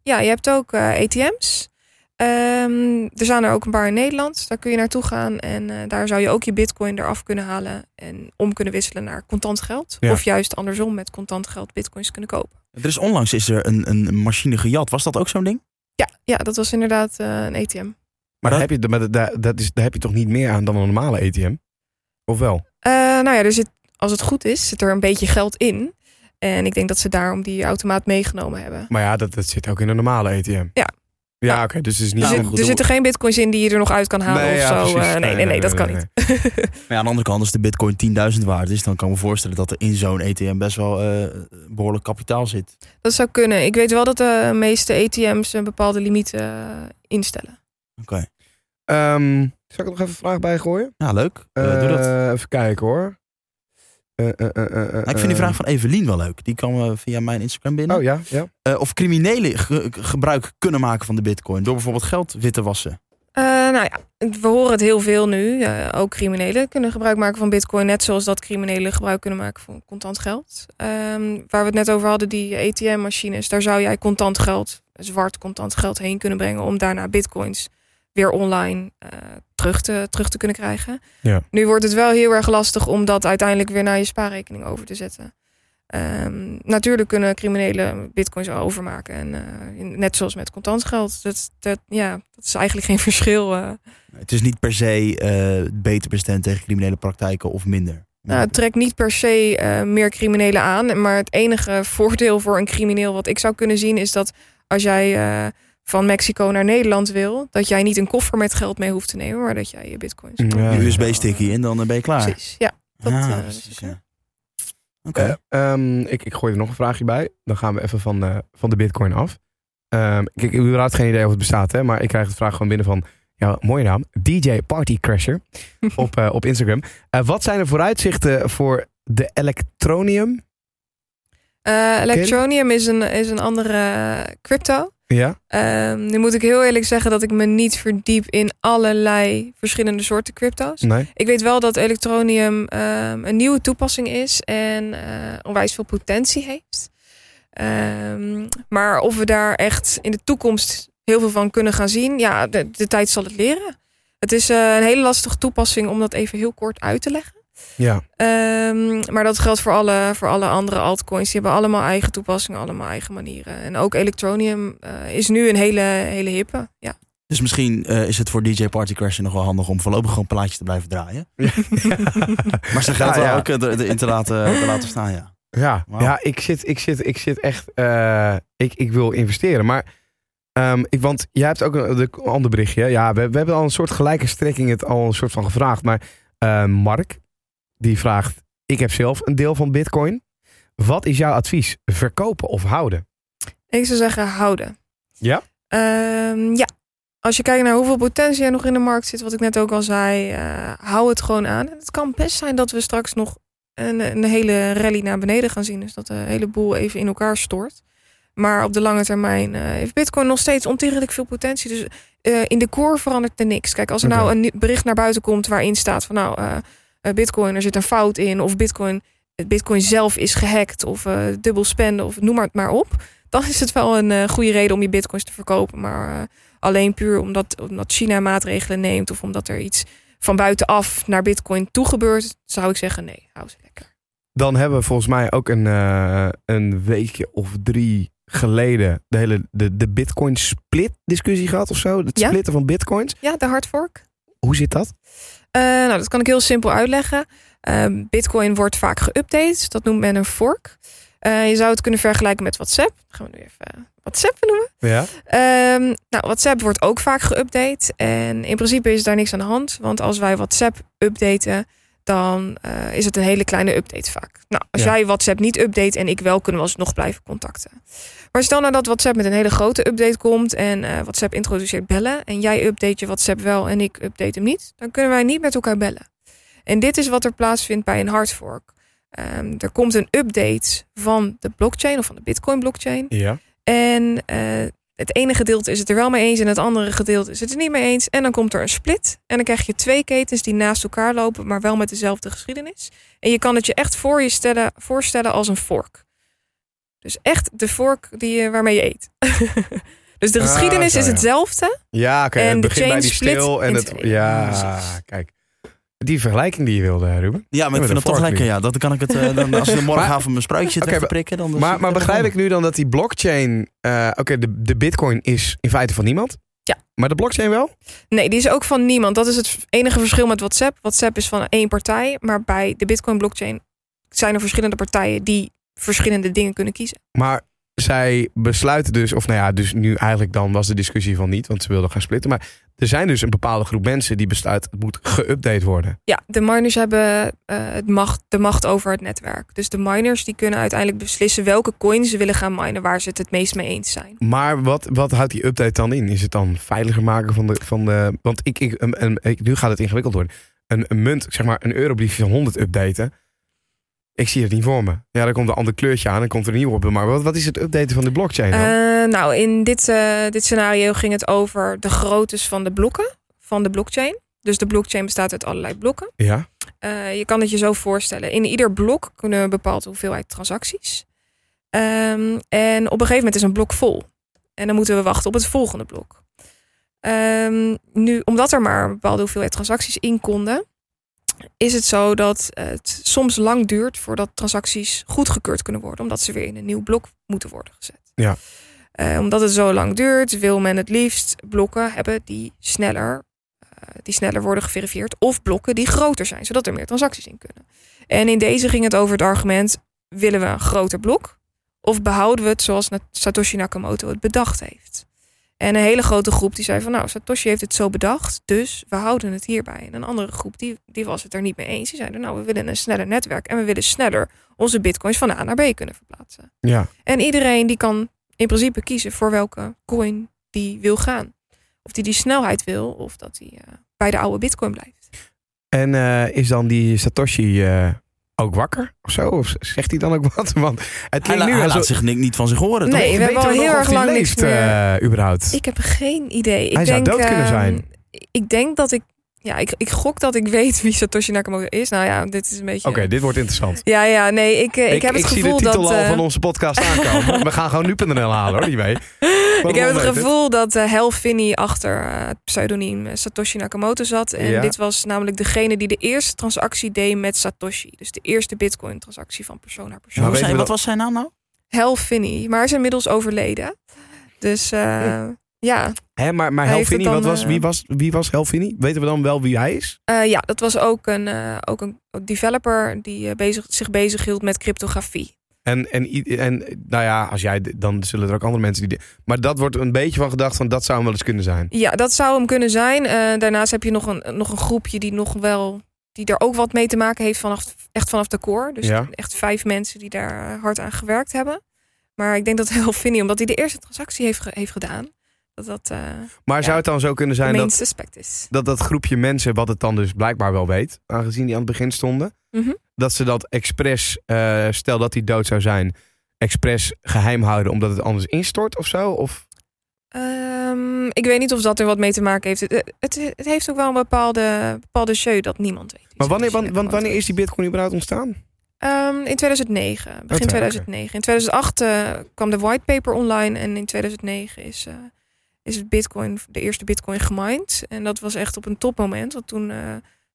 Ja, je hebt ook eh, ATM's. Ehm, er zijn er ook een paar in Nederland. Daar kun je naartoe gaan en eh, daar zou je ook je bitcoin eraf kunnen halen en om kunnen wisselen naar contant geld. Ja. Of juist andersom met contant geld bitcoins kunnen kopen. Er is onlangs is er een, een machine gejat. Was dat ook zo'n ding? Ja, ja dat was inderdaad eh, een ATM. Maar, dat- daar, heb je, maar dat, dat- dat is, daar heb je toch niet meer aan dan een normale ATM? Of wel? Eh, nou ja, er zit, als het goed is, zit er een beetje geld in. En ik denk dat ze daarom die automaat meegenomen hebben. Maar ja, dat, dat zit ook in een normale ATM. Ja. Ja, oké. dus het is niet... Er, Ja, zit- goed, er zitten geen bitcoins in die je er nog uit kan halen Nee, of ja, zo. Eh, nee, nee, nee, dat kan nee, niet. Maar ja, aan de andere kant, als de bitcoin 10.000 waard is... dan kan ik me voorstellen dat er in zo'n ATM best wel eh, behoorlijk kapitaal zit. Dat zou kunnen. Ik weet wel dat de meeste ATM's een bepaalde limiet eh, instellen. Oké. Ehm, zal ik er nog even een vraag bij gooien? Ja, leuk. Eh, doe dat. Even kijken hoor. Eh, eh, eh, Nou, ik vind die vraag van Evelien wel leuk. Die kwam via mijn Instagram binnen. Oh ja, ja. Eh, of criminelen ge- gebruik kunnen maken van de bitcoin... door bijvoorbeeld geld wit te wassen. Eh, nou ja, we horen het heel veel nu. Eh, ook criminelen kunnen gebruik maken van bitcoin. Net zoals dat criminelen gebruik kunnen maken van contant geld. Ehm, waar we het net over hadden, die ATM-machines. Daar zou jij contant geld, zwart contant geld heen kunnen brengen... om daarna bitcoins weer online eh, terug, te, terug te kunnen krijgen. Ja. Nu wordt het wel heel erg lastig om dat uiteindelijk weer naar je spaarrekening over te zetten. Ehm, natuurlijk kunnen criminelen bitcoins overmaken. En eh, in- net zoals met contant geld. Dat, dat, ja, dat is eigenlijk geen verschil. eh. Het is niet per se eh, beter bestand tegen criminele praktijken of minder. Nou, het trekt niet per se eh, meer criminelen aan. Maar het enige voordeel voor een crimineel wat ik zou kunnen zien... is dat als jij eh, van Mexico naar Nederland wil... dat jij niet een koffer met geld mee hoeft te nemen... maar dat jij je bitcoins. Ja. USB-sticky in, dan ben je klaar. Precies, ja. Dat, eh, precies, is ja. Oké. Eh, ehm, ik, ik gooi er nog een vraagje bij. Dan gaan we even van, eh, van de bitcoin af. Ehm, ik, ik heb überhaupt geen idee of het bestaat, hè, maar ik krijg de vraag gewoon binnen van... Ja, mooie naam. DJ Party Crasher op, eh, op Instagram. Eh, wat zijn de vooruitzichten voor de Electronium? Eh, Electronium is een, is een andere eh, crypto. Ja? Ehm, nu moet ik heel eerlijk zeggen dat ik me niet verdiep in allerlei verschillende soorten crypto's. Nee? Ik weet wel dat Electronium ehm, een nieuwe toepassing is en eh, onwijs veel potentie heeft. Ehm, maar of we daar echt in de toekomst heel veel van kunnen gaan zien, ja, de, de tijd zal het leren. Het is eh, een hele lastige toepassing om dat even heel kort uit te leggen. Ja. Ehm, maar dat geldt voor alle, voor alle andere altcoins. Die hebben allemaal eigen toepassingen, allemaal eigen manieren. En ook Electronium eh, is nu een hele, hele hippe. Ja. Dus misschien eh, is het voor DJ Party Crasher nog wel handig om voorlopig gewoon plaatjes te blijven draaien. Maar ze gaat Ja, ja. ook eh, er- erin te laten, te laten staan, ja. Ja, ja ik, zit, ik, zit, ik zit echt. eh, ik, ik wil investeren. Maar. ehm, ik, want jij hebt ook een, een ander berichtje. Ja, we, we hebben al een soort gelijke strekking het al een soort van gevraagd. Maar eh, Mark, die vraagt: Ik heb zelf een deel van Bitcoin. Wat is jouw advies? Verkopen of houden? Ik zou zeggen houden. Ja? Ehm, ja. Als je kijkt naar hoeveel potentie er nog in de markt zit, wat ik net ook al zei, eh, hou het gewoon aan. Het kan best zijn dat we straks nog een, een hele rally naar beneden gaan zien. Dus dat de hele boel even in elkaar stort. Maar op de lange termijn eh, heeft Bitcoin nog steeds ontiegelijk veel potentie. Dus eh, in de core verandert er niks. Kijk, als er nou een bericht naar buiten komt waarin staat van nou, eh, eh, Bitcoin, er zit een fout in, of Bitcoin, het Bitcoin zelf is gehackt, of eh, dubbel spenden, of noem maar het maar op. Dan is het wel een eh, goede reden om je bitcoins te verkopen. Maar eh, alleen puur omdat, omdat China maatregelen neemt of omdat er iets van buitenaf naar bitcoin toe gebeurt, zou ik zeggen nee, hou ze lekker. Dan hebben we volgens mij ook een, eh, een weekje of drie geleden de hele de, de Bitcoin split discussie gehad of zo. Het Ja. splitten van Bitcoins. Ja, de hardfork. Hoe zit dat? Eh, nou, dat kan ik heel simpel uitleggen. Ehm, Bitcoin wordt vaak geüpdate. Dat noemt men een fork. Eh, je zou het kunnen vergelijken met WhatsApp. Dan gaan we nu even eh, WhatsApp noemen. Ja. Ehm, nou, WhatsApp wordt ook vaak geüpdate. En in principe is daar niks aan de hand. Want als wij WhatsApp updaten, dan eh, is het een hele kleine update vaak. Nou, als Ja. jij WhatsApp niet update en ik wel, kunnen we alsnog blijven contacten. Maar stel nou dat WhatsApp met een hele grote update komt en eh, WhatsApp introduceert bellen. En jij update je WhatsApp wel en ik update hem niet. Dan kunnen wij niet met elkaar bellen. En dit is wat er plaatsvindt bij een hardfork. Ehm, er komt een update van de blockchain of van de Bitcoin blockchain. Ja. En eh, het ene gedeelte is het er wel mee eens en het andere gedeelte is het er niet mee eens. En dan komt er een split. En dan krijg je twee ketens die naast elkaar lopen, maar wel met dezelfde geschiedenis. En je kan het je echt voor je stellen, voorstellen als een fork. Dus echt de vork die je, waarmee je eet. Dus de Ah, geschiedenis is hetzelfde. Ja, oké. En en het begint bij die split stil en het... Ja, kijk. Die vergelijking die je wilde, Ruben. Ja, maar met ik vind een het toch lekker. Ja, dat kan ik het. eh, dan, als ik morgenavond mijn spruitje zit te prikken, dan. Maar, maar begrijp ik nu dan dat die blockchain... eh, oké, de, de bitcoin is in feite van niemand. Ja. Maar de blockchain wel? Nee, die is ook van niemand. Dat is het enige verschil met WhatsApp. WhatsApp is van één partij. Maar bij de Bitcoin blockchain zijn er verschillende partijen die verschillende dingen kunnen kiezen. Maar zij besluiten dus, of nou ja, dus nu eigenlijk dan was de discussie van niet, want ze wilden gaan splitten. Maar er zijn dus een bepaalde groep mensen die besluit, het moet geüpdate worden. Ja, de miners hebben eh, het macht, de macht over het netwerk. Dus de miners die kunnen uiteindelijk beslissen welke coins ze willen gaan minen waar ze het het meest mee eens zijn. Maar wat, wat houdt die update dan in? Is het dan veiliger maken van de. Van de want ik, ik, een, een- ik- nu gaat het ingewikkeld worden. Een, een munt, zeg maar een eurobriefje van 100 updaten. Ik zie het niet voor me. Ja, dan komt een ander kleurtje aan en komt er een nieuw op. Maar wat, wat is het updaten van de blockchain dan? Eh, nou, in dit, eh, dit scenario ging het over de groottes van de blokken van de blockchain. Dus de blockchain bestaat uit allerlei blokken. ja? Eh, je kan het je zo voorstellen. In ieder blok kunnen een bepaalde hoeveelheid transacties. Ehm, en op een gegeven moment is een blok vol. En dan moeten we wachten op het volgende blok. Ehm, nu, omdat er maar een bepaalde hoeveelheid transacties in konden, is het zo dat het soms lang duurt voordat transacties goedgekeurd kunnen worden, omdat ze weer in een nieuw blok moeten worden gezet. Ja. Eh, omdat het zo lang duurt, wil men het liefst blokken hebben die sneller, eh, die sneller worden geverifieerd, of blokken die groter zijn, zodat er meer transacties in kunnen. En in deze ging het over het argument: willen we een groter blok? Of behouden we het zoals Satoshi Nakamoto het bedacht heeft? En een hele grote groep die zei van nou, Satoshi heeft het zo bedacht, dus we houden het hierbij. En een andere groep die, die was het er niet mee eens. Die zeiden nou, we willen een sneller netwerk en we willen sneller onze bitcoins van A naar B kunnen verplaatsen. Ja. En iedereen die kan in principe kiezen voor welke coin die wil gaan. Of die die snelheid wil, of dat hij eh, bij de oude bitcoin blijft. En eh, is dan die Satoshi eh, ook wakker of zo? Of zegt hij dan ook wat? Want het Hij, nu hij alsof- laat zich ni- niet van zich horen. Nee, toch? we hebben al heel of erg die lang niks leeft, meer. eh, überhaupt. Ik heb geen idee. Ik Hij zou denk, dood kunnen ehm, zijn. Ik denk dat ik. Ja, ik, ik gok dat ik weet wie Satoshi Nakamoto is. Nou ja, dit is een beetje. Oké, dit wordt interessant. Ja, ja, nee, ik, eh, ik, heb het zie gevoel de titel dat. al eh, van onze podcast aankomen. We gaan gewoon nu.nl halen hoor, die mee. ik heb het gevoel dat eh Hal Finney achter het pseudoniem Satoshi Nakamoto zat. En Ja. dit was namelijk degene die de eerste transactie deed met Satoshi. Dus de eerste bitcoin-transactie van persoon naar persoon. Maar we wat dat- was zijn naam nou? Hal Finney, maar hij is inmiddels overleden. Dus eh, ja, Hè, maar maar Helvini, wat was, eh, wie, was, wie was Helvini? Weten we dan wel wie hij is? Eh, ja, dat was ook een, eh, ook een developer die bezig, zich bezig hield met cryptografie. En, en, en nou ja, als jij, dan zullen er ook andere mensen die. Maar dat wordt een beetje van gedacht van dat zou hem wel eens kunnen zijn. Ja, dat zou hem kunnen zijn. Daarnaast heb je nog een, nog een groepje die nog wel die er ook wat mee te maken heeft vanaf, echt vanaf de core. Dus Ja. echt vijf mensen die daar hard aan gewerkt hebben. Maar ik denk dat heel Finney, omdat hij de eerste transactie heeft, heeft gedaan, dat dat eh Maar Ja. zou het dan zo kunnen zijn dat, suspect is. dat dat groepje mensen, wat het dan dus blijkbaar wel weet, aangezien die aan het begin stonden, Mhm. dat ze dat expres, eh, stel dat hij dood zou zijn, expres geheim houden omdat het anders instort of zo? Of Ehm, ik weet niet of dat er wat mee te maken heeft. Het, het, het heeft ook wel een bepaalde, bepaalde show dat niemand weet. Maar wanneer, want, want wanneer is die Bitcoin überhaupt ontstaan? Ehm, in 2009, begin oké. 2009. In 2008 eh, kwam de whitepaper online en in 2009 is, is het Bitcoin, de eerste Bitcoin gemined. En dat was echt op een topmoment, want toen eh,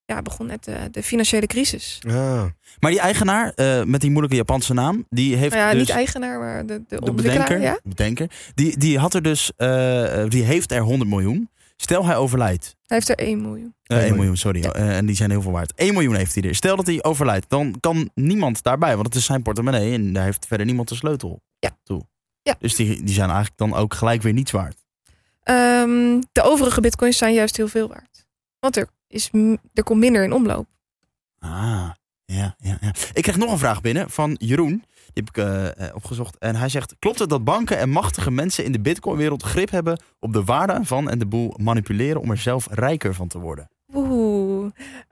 ja, begon net de, de financiële crisis. Ah. Maar die eigenaar eh, met die moeilijke Japanse naam, die heeft Nou ja, dus... niet eigenaar, maar de, de, de ontwikkelaar. bedenker, Ja? bedenker die, die had er dus, eh, die heeft er 100 miljoen. Stel hij overlijdt. Hij heeft er 1 miljoen. Eh 1 miljoen. miljoen, sorry. Ja. Eh, en die zijn heel veel waard. 1 miljoen heeft hij er. Stel dat hij overlijdt, dan kan niemand daarbij, want het is zijn portemonnee en daar heeft verder niemand de sleutel Ja. toe. Ja. Dus die, die zijn eigenlijk dan ook gelijk weer niets waard. Ehm, de overige bitcoins zijn juist heel veel waard. Want er, is, er komt minder in omloop. Ah, ja, ja, ja. Ik kreeg nog een vraag binnen van Jeroen. Die heb ik eh, eh, opgezocht. En hij zegt: Klopt het dat banken en machtige mensen in de Bitcoin-wereld grip hebben op de waarde van en de boel manipuleren om er zelf rijker van te worden?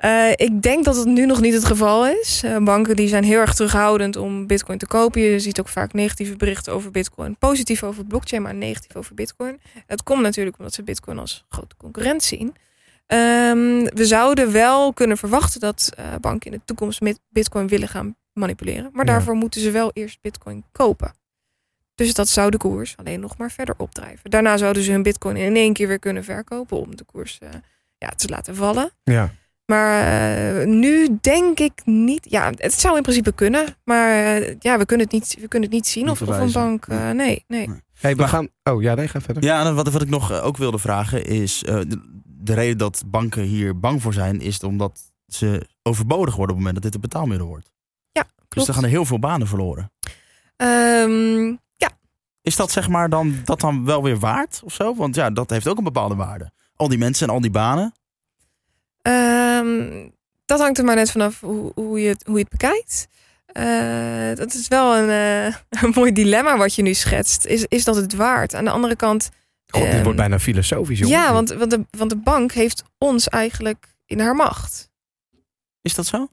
Eh, ik denk dat het nu nog niet het geval is. Eh, banken die zijn heel erg terughoudend om bitcoin te kopen. Je ziet ook vaak negatieve berichten over bitcoin. Positief over blockchain, maar negatief over bitcoin. Het komt natuurlijk omdat ze bitcoin als grote concurrent zien. Ehm, we zouden wel kunnen verwachten dat eh, banken in de toekomst met bitcoin willen gaan manipuleren. Maar Ja. daarvoor moeten ze wel eerst bitcoin kopen. Dus dat zou de koers alleen nog maar verder opdrijven. Daarna zouden ze hun bitcoin in één keer weer kunnen verkopen om de koers ja, te laten vallen. Ja. Maar eh, nu denk ik niet. Ja, het zou in principe kunnen. Maar eh, ja, we kunnen het niet, we kunnen het niet zien Niet of, of een bank. eh, nee, nee. Nee. Hey, we gaan... Oh ja, nee, ga verder. Ja, en wat, wat ik nog eh, ook wilde vragen is... eh, de, de reden dat banken hier bang voor zijn... is omdat ze overbodig worden op het moment dat dit een betaalmiddel wordt. Ja, Dus klopt. er gaan er heel veel banen verloren. Ehm, ja, Is dat zeg maar dan, dat dan wel weer waard of zo? Want ja, dat heeft ook een bepaalde waarde. Al die mensen en al die banen. Ehm, dat hangt er maar net vanaf hoe, hoe, je, het, hoe je het bekijkt. Eh, dat is wel een, eh, een mooi dilemma wat je nu schetst. Is, is dat het waard? Aan de andere kant. God, dit ehm, wordt bijna filosofisch, jongen. ja, want, want, de, want de bank heeft ons eigenlijk in haar macht. Is dat zo?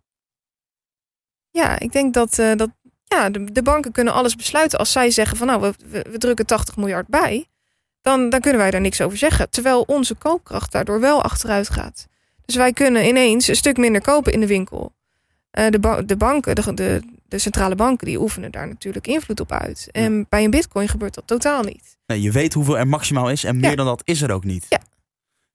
Ja, ik denk dat, eh, dat ja, de, de banken kunnen alles besluiten. Als zij zeggen van nou, we, we, we drukken 80 miljard bij. Dan, dan kunnen wij daar niks over zeggen. Terwijl onze koopkracht daardoor wel achteruit gaat. Dus wij kunnen ineens een stuk minder kopen in de winkel. Eh, de, ba- de banken, de, de, de centrale banken, die oefenen daar natuurlijk invloed op uit. En bij een bitcoin gebeurt dat totaal niet. Nee, je weet hoeveel er maximaal is en meer Ja. dan dat is er ook niet. Ja.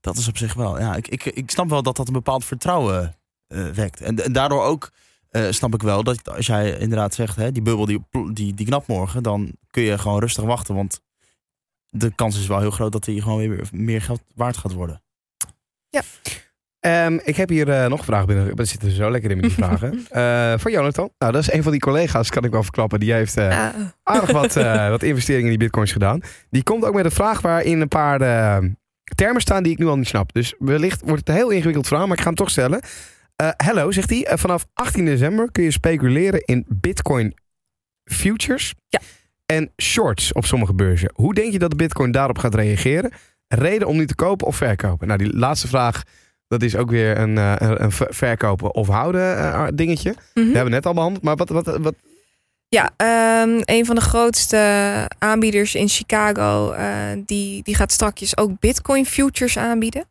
Dat is op zich wel. Ja, ik, ik, ik snap wel dat dat een bepaald vertrouwen eh, wekt. En, en daardoor ook eh, snap ik wel dat als jij inderdaad zegt, hè, die bubbel die, die, die knapt morgen, dan kun je gewoon rustig wachten. Want de kans is wel heel groot dat die gewoon weer meer geld waard gaat worden. Ehm, ik heb hier eh, nog een vraag binnen. We zitten zo lekker in met die vragen. Eh voor Jonathan. Nou, dat is een van die collega's, kan ik wel verklappen. Die heeft eh, Ah, aardig wat, eh, wat investeringen in die bitcoins gedaan. Die komt ook met een vraag waarin een paar eh, termen staan die ik nu al niet snap. Dus wellicht wordt het een heel ingewikkeld verhaal, maar ik ga hem toch stellen. Eh hello, zegt hij. Vanaf 18 december kun je speculeren in bitcoin futures Ja. en shorts op sommige beurzen. Hoe denk je dat de bitcoin daarop gaat reageren? Reden om nu te kopen of verkopen? Nou, die laatste vraag, dat is ook weer een, eh, een een ver- verkopen of houden eh, dingetje. mhm. Dat hebben we net al behandeld. Maar wat, wat, wat, Ja, ehm, een van de grootste aanbieders in Chicago, eh, die, die gaat strakjes ook Bitcoin futures aanbieden.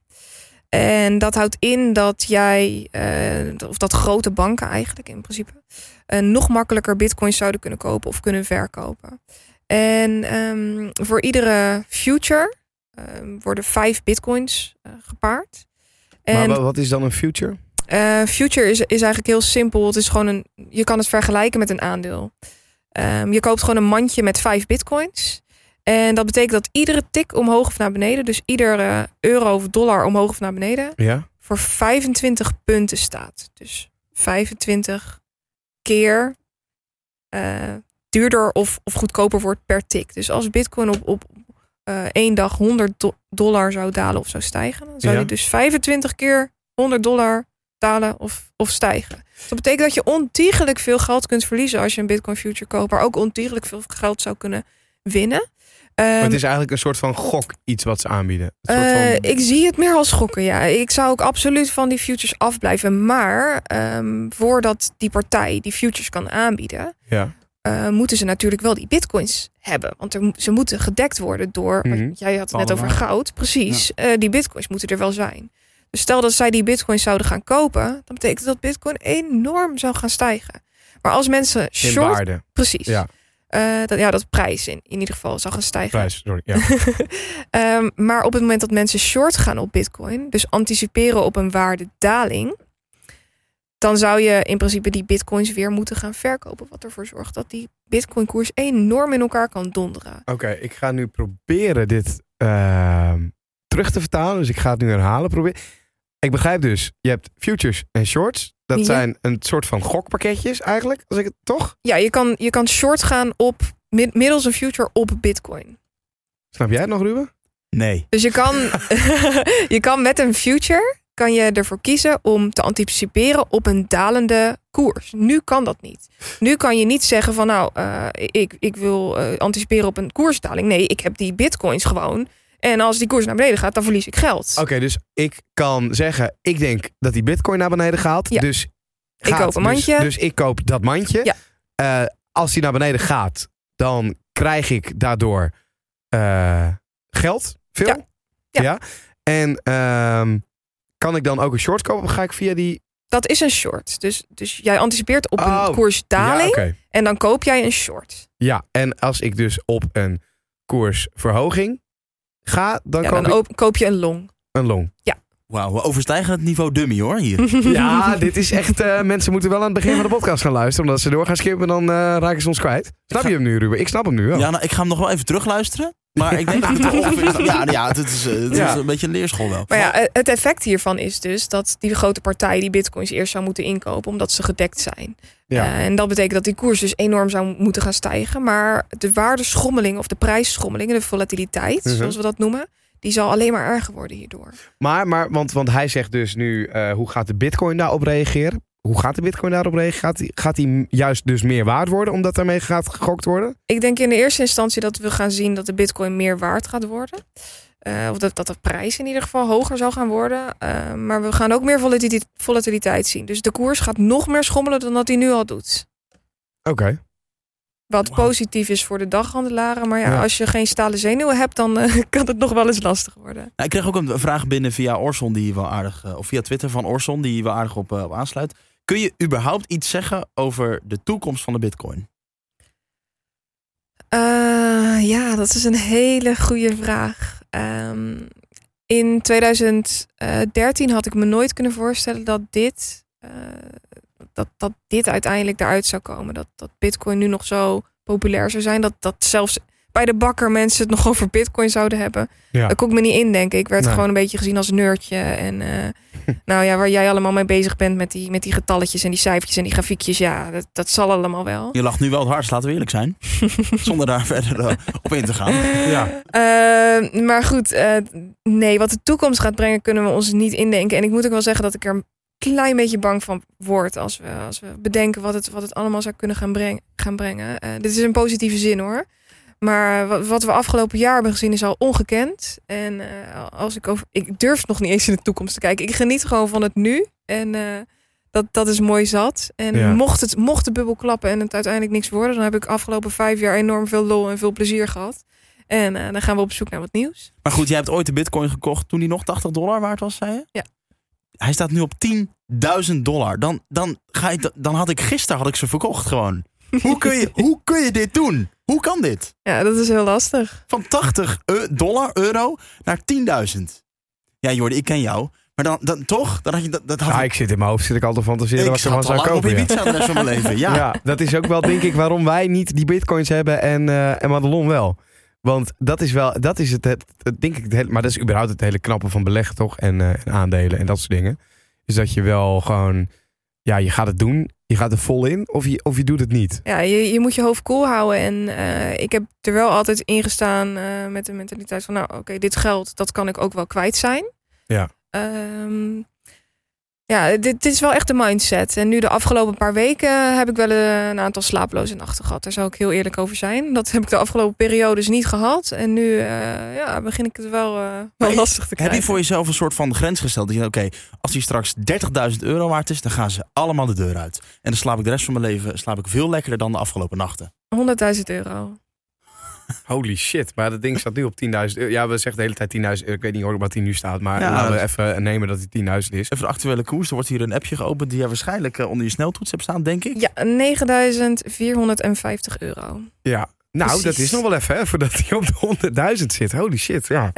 En dat houdt in dat jij, of dat grote banken eigenlijk in principe, nog makkelijker bitcoins zouden kunnen kopen of kunnen verkopen. En ehm, voor iedere future ehm, worden vijf bitcoins gepaard. En maar wa- wat is dan een future? eh, future is, is eigenlijk heel simpel. Het is gewoon een, je kan het vergelijken met een aandeel. Ehm, je koopt gewoon een mandje met vijf bitcoins. En dat betekent dat iedere tik omhoog of naar beneden, dus iedere euro of dollar omhoog of naar beneden, Ja. voor 25 punten staat. Dus 25 keer eh, duurder of, of goedkoper wordt per tik. Dus als bitcoin op, op eh, één dag 100 do- dollar zou dalen of zou stijgen, dan zou Ja. die dus 25 keer 100 dollar dalen of, of stijgen. Dus dat betekent dat je ontiegelijk veel geld kunt verliezen als je een bitcoin future koopt, maar ook ontiegelijk veel geld zou kunnen winnen. Maar Ehm, het is eigenlijk een soort van gok iets wat ze aanbieden. Een soort eh, van... ik zie het meer als gokken, ja. Ik zou ook absoluut van die futures afblijven. Maar ehm, voordat die partij die futures kan aanbieden... ja. Eh, moeten ze natuurlijk wel die bitcoins hebben. Want er, ze moeten gedekt worden door... Want Jij had het net over goud. Precies. Eh, die bitcoins moeten er wel zijn. Dus stel dat zij die bitcoins zouden gaan kopen... dan betekent dat bitcoin enorm zou gaan stijgen. Maar als mensen In short... waarde. Precies. Ja, Eh, dat, ja, dat prijs in, in ieder geval zou gaan stijgen. prijs. Sorry. Ja. Ehm, maar op het moment dat mensen short gaan op Bitcoin, dus anticiperen op een waardedaling, dan zou je in principe die Bitcoins weer moeten gaan verkopen. Wat ervoor zorgt dat die Bitcoin-koers enorm in elkaar kan donderen. Oké, ik ga nu proberen dit ehm, terug te vertalen. Dus ik ga het nu herhalen. Probeer. Ik begrijp dus, je hebt futures en shorts. Dat Ja. zijn een soort van gokpakketjes eigenlijk. Als ik het toch? Ja, je kan, je kan short gaan op mid- middels een future op Bitcoin. Snap jij het nog, Ruben? Nee. Dus je kan, je kan met een future kan je ervoor kiezen om te anticiperen op een dalende koers. Nu kan dat niet. Nu kan je niet zeggen van nou, eh, ik, ik wil eh, anticiperen op een koersdaling. Nee, ik heb die bitcoins gewoon. En als die koers naar beneden gaat, dan verlies ik geld. Oké, dus ik kan zeggen, ik denk dat die bitcoin naar beneden gaat. Ja. Dus Ik gaat. koop een Dus- mandje. Dus, ik koop dat mandje. Ja. Eh, als die naar beneden gaat, dan krijg ik daardoor geld. Veel. Ja. Ja. En ehm, kan ik dan ook een short kopen? Of ga ik via die Dat is een short. Dus, dus jij anticipeert op Oh, een koersdaling Ja, oké. en dan koop jij een short. Ja, en als ik dus op een koersverhoging ga, dan Ja, koop dan ik koop je een long. een long. Wauw, we overstijgen het niveau dummy hoor hier. Ja, dit is echt... eh, mensen moeten wel aan het begin van de podcast gaan luisteren. Omdat ze door gaan skippen, dan eh, raken ze ons kwijt. Snap je hem nu, Ruben? Ik snap hem nu wel. Ja, nou, ik ga hem nog wel even terugluisteren. Maar ik denk dat het ongeveer... Ja, ja, het is, eh, het Ja. is een beetje een leerschool wel. Maar ja, het effect hiervan is dus dat die grote partij die bitcoins eerst zou moeten inkopen, omdat ze gedekt zijn. Ja. Eh, en dat betekent dat die koers dus enorm zou moeten gaan stijgen. Maar de waardeschommeling of de prijsschommeling, de volatiliteit, Mhm. zoals we dat noemen, die zal alleen maar erger worden hierdoor. Maar, maar want, want hij zegt dus nu, eh, hoe gaat de bitcoin daarop reageren? Hoe gaat de bitcoin daarop reageren? Gaat die, gaat die juist dus meer waard worden omdat daarmee gaat gegokt worden? Ik denk in de eerste instantie dat we gaan zien dat de bitcoin meer waard gaat worden. Eh, of dat, dat de prijs in ieder geval hoger zal gaan worden. Eh, maar we gaan ook meer volatiliteit, volatiliteit zien. Dus de koers gaat nog meer schommelen dan dat hij nu al doet. Oké. Wat positief is voor de daghandelaren. Maar ja, Ja. als je geen stalen zenuwen hebt, dan eh, kan het nog wel eens lastig worden. Nou, ik kreeg ook een vraag binnen via Orson die wel aardig... eh, Of via Twitter van Orson die wel aardig op, eh, op aansluit. Kun je überhaupt iets zeggen over de toekomst van de bitcoin? Ja, dat is een hele goede vraag. Ehm, in 2013 had ik me nooit kunnen voorstellen dat dit, dat, dat dit uiteindelijk eruit zou komen. Dat, dat Bitcoin nu nog zo populair zou zijn. Dat, dat zelfs bij de bakker mensen het nog over Bitcoin zouden hebben. Ja. Dat kon ik me niet indenken. Ik werd Nee. gewoon een beetje gezien als nerdje. En eh, nou ja, waar jij allemaal mee bezig bent met die, met die getalletjes en die cijfertjes en die grafiekjes. Ja, dat, dat zal allemaal wel. Je lacht nu wel het hardst, laten we eerlijk zijn. Zonder daar verder eh, op in te gaan. Ja. Eh, maar goed, eh, nee, wat de toekomst gaat brengen, kunnen we ons niet indenken. En ik moet ook wel zeggen dat ik er klein beetje bang van word als we, als we bedenken wat het, wat het allemaal zou kunnen gaan, breng, gaan brengen. Eh, dit is een positieve zin hoor. Maar wat, wat we afgelopen jaar hebben gezien is al ongekend. En eh, als ik over. Ik durf nog niet eens in de toekomst te kijken. Ik geniet gewoon van het nu. En eh, dat, dat is mooi zat. En Ja. mocht, het, mocht de bubbel klappen en het uiteindelijk niks worden, dan heb ik afgelopen vijf jaar enorm veel lol en veel plezier gehad. En eh, dan gaan we op zoek naar wat nieuws. Maar goed, jij hebt ooit de bitcoin gekocht toen die nog 80 dollar waard was, zei je? Ja. Hij staat nu op 10.000 dollar. Dan, dan, ga ik, dan had ik gisteren had ik ze verkocht gewoon. Hoe kun, je, hoe kun je dit doen? Hoe kan dit? Ja, dat is heel lastig. Van 80 eu- dollar, euro naar 10.000. Ja, Jordi, ik ken jou. Maar dan, dan toch? Dan had je, dat, dat had Ja, ik zit in mijn hoofd, zit ik al te fantaseren wat ik ik ervan zat al zou op kopen. ja. Ibiza de rest van mijn leven. Ja. Ja. dat is ook wel denk ik waarom wij niet die bitcoins hebben en, eh en Madelon wel. Want dat is wel, dat is het, het, het denk ik, het hele, maar dat is überhaupt het hele knappe van beleggen toch? En, eh, en aandelen en dat soort dingen. Is dat je wel gewoon, ja, je gaat het doen, je gaat er vol in of je, of je doet het niet. Ja, je, je moet je hoofd koel houden. En eh, ik heb er wel altijd in gestaan eh, met de mentaliteit van... nou, oké, dit geld, dat kan ik ook wel kwijt zijn. Ja. Ehm, ja, dit, dit is wel echt de mindset. En nu de afgelopen paar weken heb ik wel een aantal slapeloze nachten gehad. Daar zou ik heel eerlijk over zijn. Dat heb ik de afgelopen periodes niet gehad. En nu eh, ja, begin ik het wel, eh, wel je- lastig te Heb krijgen. je voor jezelf een soort van grens gesteld? Dat je oké, als die straks 30.000 euro waard is, dan gaan ze allemaal de deur uit. En dan slaap ik de rest van mijn leven slaap ik veel lekkerder dan de afgelopen nachten. 100.000 euro. Holy shit, maar dat ding staat nu op 10.000 euro. Ja, we zeggen de hele tijd 10.000 euro. Ik weet niet hoor wat die nu staat, maar Ja, laten we even nemen dat die 10.000 is. Even de actuele koers. Er wordt hier een appje geopend die jij waarschijnlijk eh, onder je sneltoets hebt staan, denk ik. Ja, 9.450 euro. Ja, nou Precies. dat is nog wel even hè, voordat hij op de 100.000 zit. Holy shit, ja.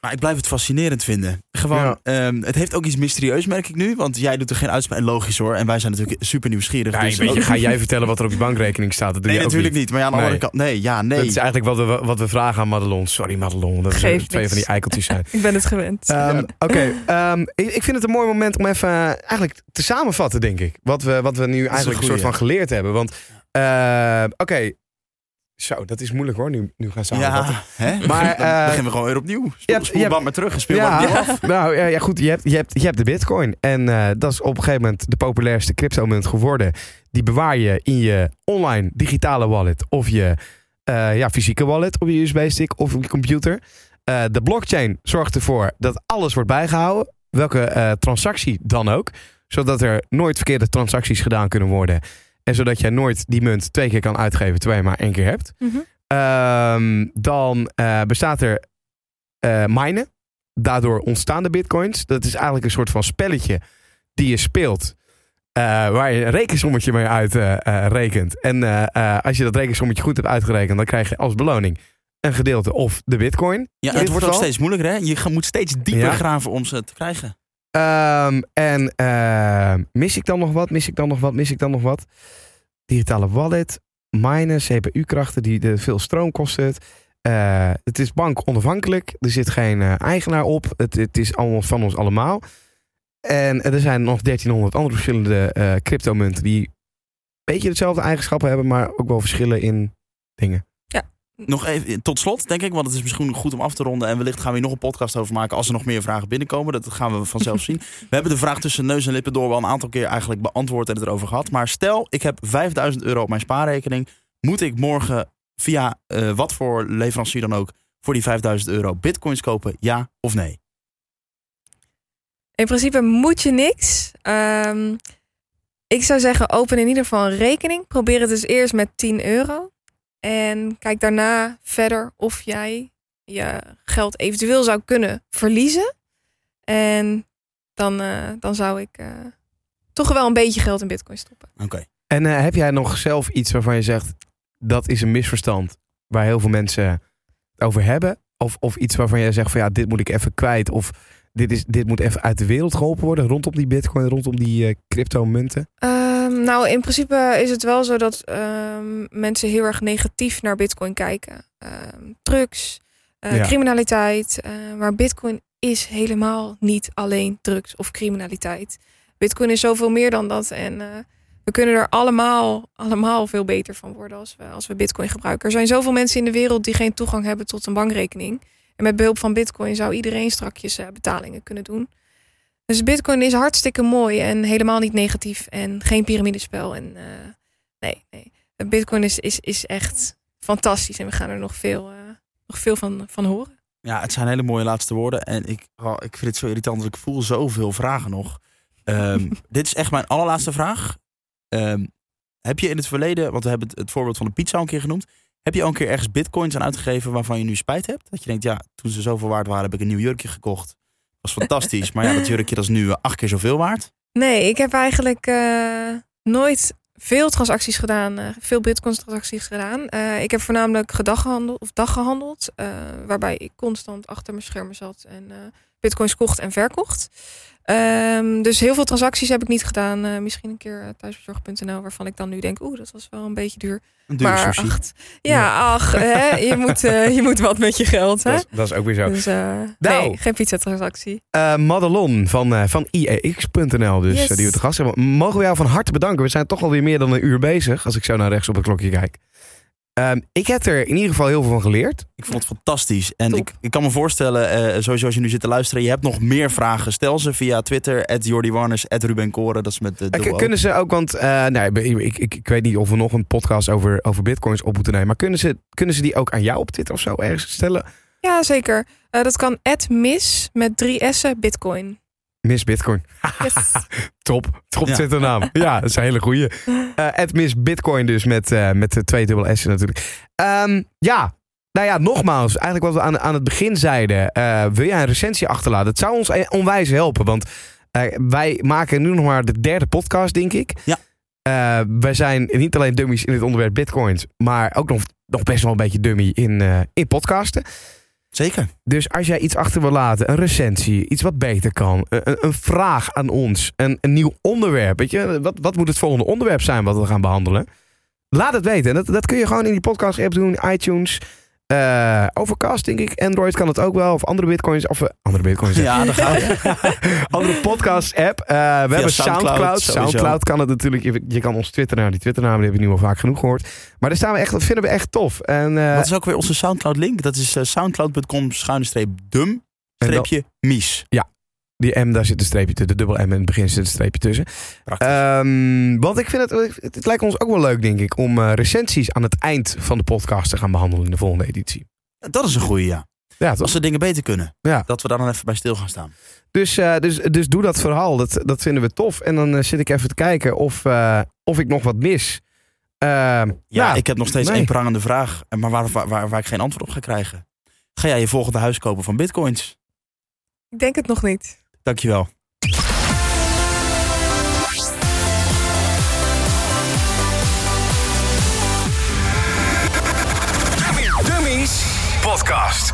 Maar ik blijf het fascinerend vinden. Gewoon, Ja. ehm, het heeft ook iets mysterieus, merk ik nu. Want jij doet er geen uitspraak. En logisch hoor. En wij zijn natuurlijk super nieuwsgierig. Ja, dus weet je, ook- ga jij vertellen wat er op je bankrekening staat? Dat doe Nee, natuurlijk niet. Maar ja, aan de Nee. andere kant. Nee, ja, nee. Dat is eigenlijk wat we, wat we vragen aan Madelon. Sorry Madelon, dat we Geeft twee van die eikeltjes zijn. Ik ben het gewend. Ehm, Oké, ehm, ik, ik vind het een mooi moment om even eh, eigenlijk te samenvatten, denk ik. Wat we, wat we nu eigenlijk een, soort van geleerd hebben. Want, eh, oké, zo, dat is moeilijk hoor, nu, nu gaan samenvatten. ja, hè? Maar, dan eh, beginnen we gewoon weer opnieuw. Je spoel band maar terug en speel Ja, af. nou ja, ja goed, je hebt, je, hebt, je hebt de bitcoin. En eh, dat is op een gegeven moment de populairste cryptomunt geworden. Die bewaar je in je online digitale wallet of je eh, ja, fysieke wallet op je USB-stick of op je computer. De blockchain zorgt ervoor dat alles wordt bijgehouden. Welke transactie dan ook. Zodat er nooit verkeerde transacties gedaan kunnen worden. En zodat jij nooit die munt twee keer kan uitgeven terwijl je maar één keer hebt. Mhm. Ehm, dan eh, bestaat er eh minen. Daardoor ontstaan de bitcoins. Dat is eigenlijk een soort van spelletje die je speelt. eh, waar je een rekensommetje mee uitrekent. en eh, eh, als je dat rekensommetje goed hebt uitgerekend, dan krijg je als beloning een gedeelte of de bitcoin. Ja, het wordt ook steeds moeilijker, hè? Je moet steeds dieper Ja. graven om ze te krijgen. Ehm, en ehm, mis ik dan nog wat? Mis ik dan nog wat? Mis ik dan nog wat? Digitale wallet, minen, CPU-krachten die de veel stroom kosten. het. Eh, het is bank onafhankelijk. Er zit geen eh, eigenaar op. Het, het is allemaal van ons allemaal. En er zijn nog 1300 andere verschillende eh cryptomunten die een beetje hetzelfde eigenschappen hebben, maar ook wel verschillen in dingen. Nog even tot slot, denk ik, want het is misschien goed om af te ronden. En wellicht gaan we hier nog een podcast over maken als er nog meer vragen binnenkomen. Dat gaan we vanzelf zien. We hebben de vraag tussen neus en lippen door wel een aantal keer eigenlijk beantwoord en het erover gehad. Maar stel, ik heb 5000 euro op mijn spaarrekening. Moet ik morgen via eh, wat voor leverancier dan ook voor die 5000 euro bitcoins kopen? Ja of nee? In principe moet je niks. Ehm, ik zou zeggen, open in ieder geval een rekening. Probeer het dus eerst met 10 euro. En kijk daarna verder of jij je geld eventueel zou kunnen verliezen. En dan, eh, dan zou ik eh, toch wel een beetje geld in bitcoin stoppen. Oké. En eh, heb jij nog zelf iets waarvan je zegt dat is een misverstand waar heel veel mensen het over hebben? Of, of iets waarvan jij zegt van ja, dit moet ik even kwijt. Of dit, is, dit moet even uit de wereld geholpen worden rondom die bitcoin, rondom die eh crypto-munten. Ehm, nou, in principe is het wel zo dat ehm, mensen heel erg negatief naar Bitcoin kijken. Ehm, drugs, eh, Ja. criminaliteit. eh, maar Bitcoin is helemaal niet alleen drugs of criminaliteit. Bitcoin is zoveel meer dan dat. En eh, we kunnen er allemaal, allemaal veel beter van worden als we, als we Bitcoin gebruiken. Er zijn zoveel mensen in de wereld die geen toegang hebben tot een bankrekening. En met behulp van Bitcoin zou iedereen strakjes betalingen kunnen doen. Dus Bitcoin is hartstikke mooi en helemaal niet negatief en geen piramidespel. En eh, nee, nee. Bitcoin is, is, is echt fantastisch en we gaan er nog veel, eh, nog veel van, van horen. Ja, het zijn hele mooie laatste woorden. En ik, oh, ik vind het zo irritant, want ik voel zoveel vragen nog. Ehm, dit is echt mijn allerlaatste vraag. Ehm, heb je in het verleden, want we hebben het, het voorbeeld van de pizza een keer genoemd. Heb je al een keer ergens bitcoins aan uitgegeven waarvan je nu spijt hebt? Dat je denkt, ja, toen ze zoveel waard waren, heb ik een nieuw jurkje gekocht. Was fantastisch, maar ja, dat jurkje dat is nu eh, acht keer zoveel waard. Nee, ik heb eigenlijk eh, nooit veel transacties gedaan, eh, veel bitcoin transacties gedaan. Ik heb voornamelijk gedag gehandeld, of dag gehandeld, eh, waarbij ik constant achter mijn schermen zat en bitcoins kocht en verkocht. Ehm, dus heel veel transacties heb ik niet gedaan. Eh, misschien een keer thuisbezorg.nl, waarvan ik dan nu denk, oeh, dat was wel een beetje duur. Een dure maar sushi. acht, ja, ach, hè, je, moet, eh, je moet wat met je geld, hè? Dat, is, dat is ook weer zo. Dus Nou. nee, geen pizza-transactie. Madelon van, van IEX.nl, dus Yes. die we te gast hebben. Mogen we jou van harte bedanken. We zijn toch alweer meer dan een uur bezig, als ik zo naar rechts op het klokje kijk. Ehm, ik heb er in ieder geval heel veel van geleerd. Ik vond het fantastisch. En ik, ik kan me voorstellen, eh, sowieso als je nu zit te luisteren, je hebt nog meer vragen. Stel ze via Twitter, at Jordi Ruben Koren. Dat is met de kunnen ze ook, want eh, nee, ik, ik, ik weet niet of we nog een podcast over, over bitcoins op moeten nemen. Maar kunnen ze, kunnen ze die ook aan jou op Twitter of zo ergens stellen? Ja, zeker. Eh, dat kan mis met drie S'en bitcoin. Miss Bitcoin. Yes. Top. Top Ja. Twitternaam. Ja, dat is een hele goeie. Eh at Miss Bitcoin dus met, eh, met de twee dubbele S'en natuurlijk. Ehm, ja, nou ja, nogmaals. Eigenlijk wat we aan, aan het begin zeiden. eh, wil jij een recensie achterlaten? Het zou ons eh, onwijs helpen. Want eh, wij maken nu nog maar de derde podcast, denk ik. Ja. Eh, wij zijn niet alleen dummies in het onderwerp bitcoins. Maar ook nog, nog best wel een beetje dummy in, eh, in podcasten. Zeker. Dus als jij iets achter wil laten, een recensie, iets wat beter kan, een, een- een vraag aan ons, een, een nieuw onderwerp, weet je, wat, wat moet het volgende onderwerp zijn wat we gaan behandelen? Laat het weten. En dat, dat kun je gewoon in die podcast app doen, iTunes, eh, Overcast denk ik, Android kan het ook wel, of andere bitcoins, of eh, andere bitcoins, Ja, daar gaan we. andere podcast app. Eh, we hebben Soundcloud, Soundcloud, kan het natuurlijk. Je, je kan ons Twitter naar die Twitternaam, die heb ik nu al vaak genoeg gehoord. Maar daar staan we echt, dat vinden we echt tof. En, Wat is ook weer onze Soundcloud link? Dat is soundcloud.com schuine streep dum streepje mies. Die M, daar zit een streepje tussen. De dubbel M in het begin zit een streepje tussen. Ehm, want ik vind het, het, het lijkt ons ook wel leuk, denk ik, om eh, recensies aan het eind van de podcast te gaan behandelen in de volgende editie. dat is een goede, ja. Ja, toch? Als ze dingen beter kunnen. Ja. Dat we daar dan even bij stil gaan staan. Dus, eh, dus, dus doe dat verhaal. Dat, dat vinden we tof. En dan eh, zit ik even te kijken of, eh, of ik nog wat mis. Ehm, Ja, nou, ik heb nog steeds nee. één prangende vraag. Maar waar, waar, waar, waar ik geen antwoord op ga krijgen. Ga jij je volgende huis kopen van bitcoins? Ik denk het nog niet. Dankjewel. Dummies Podcast.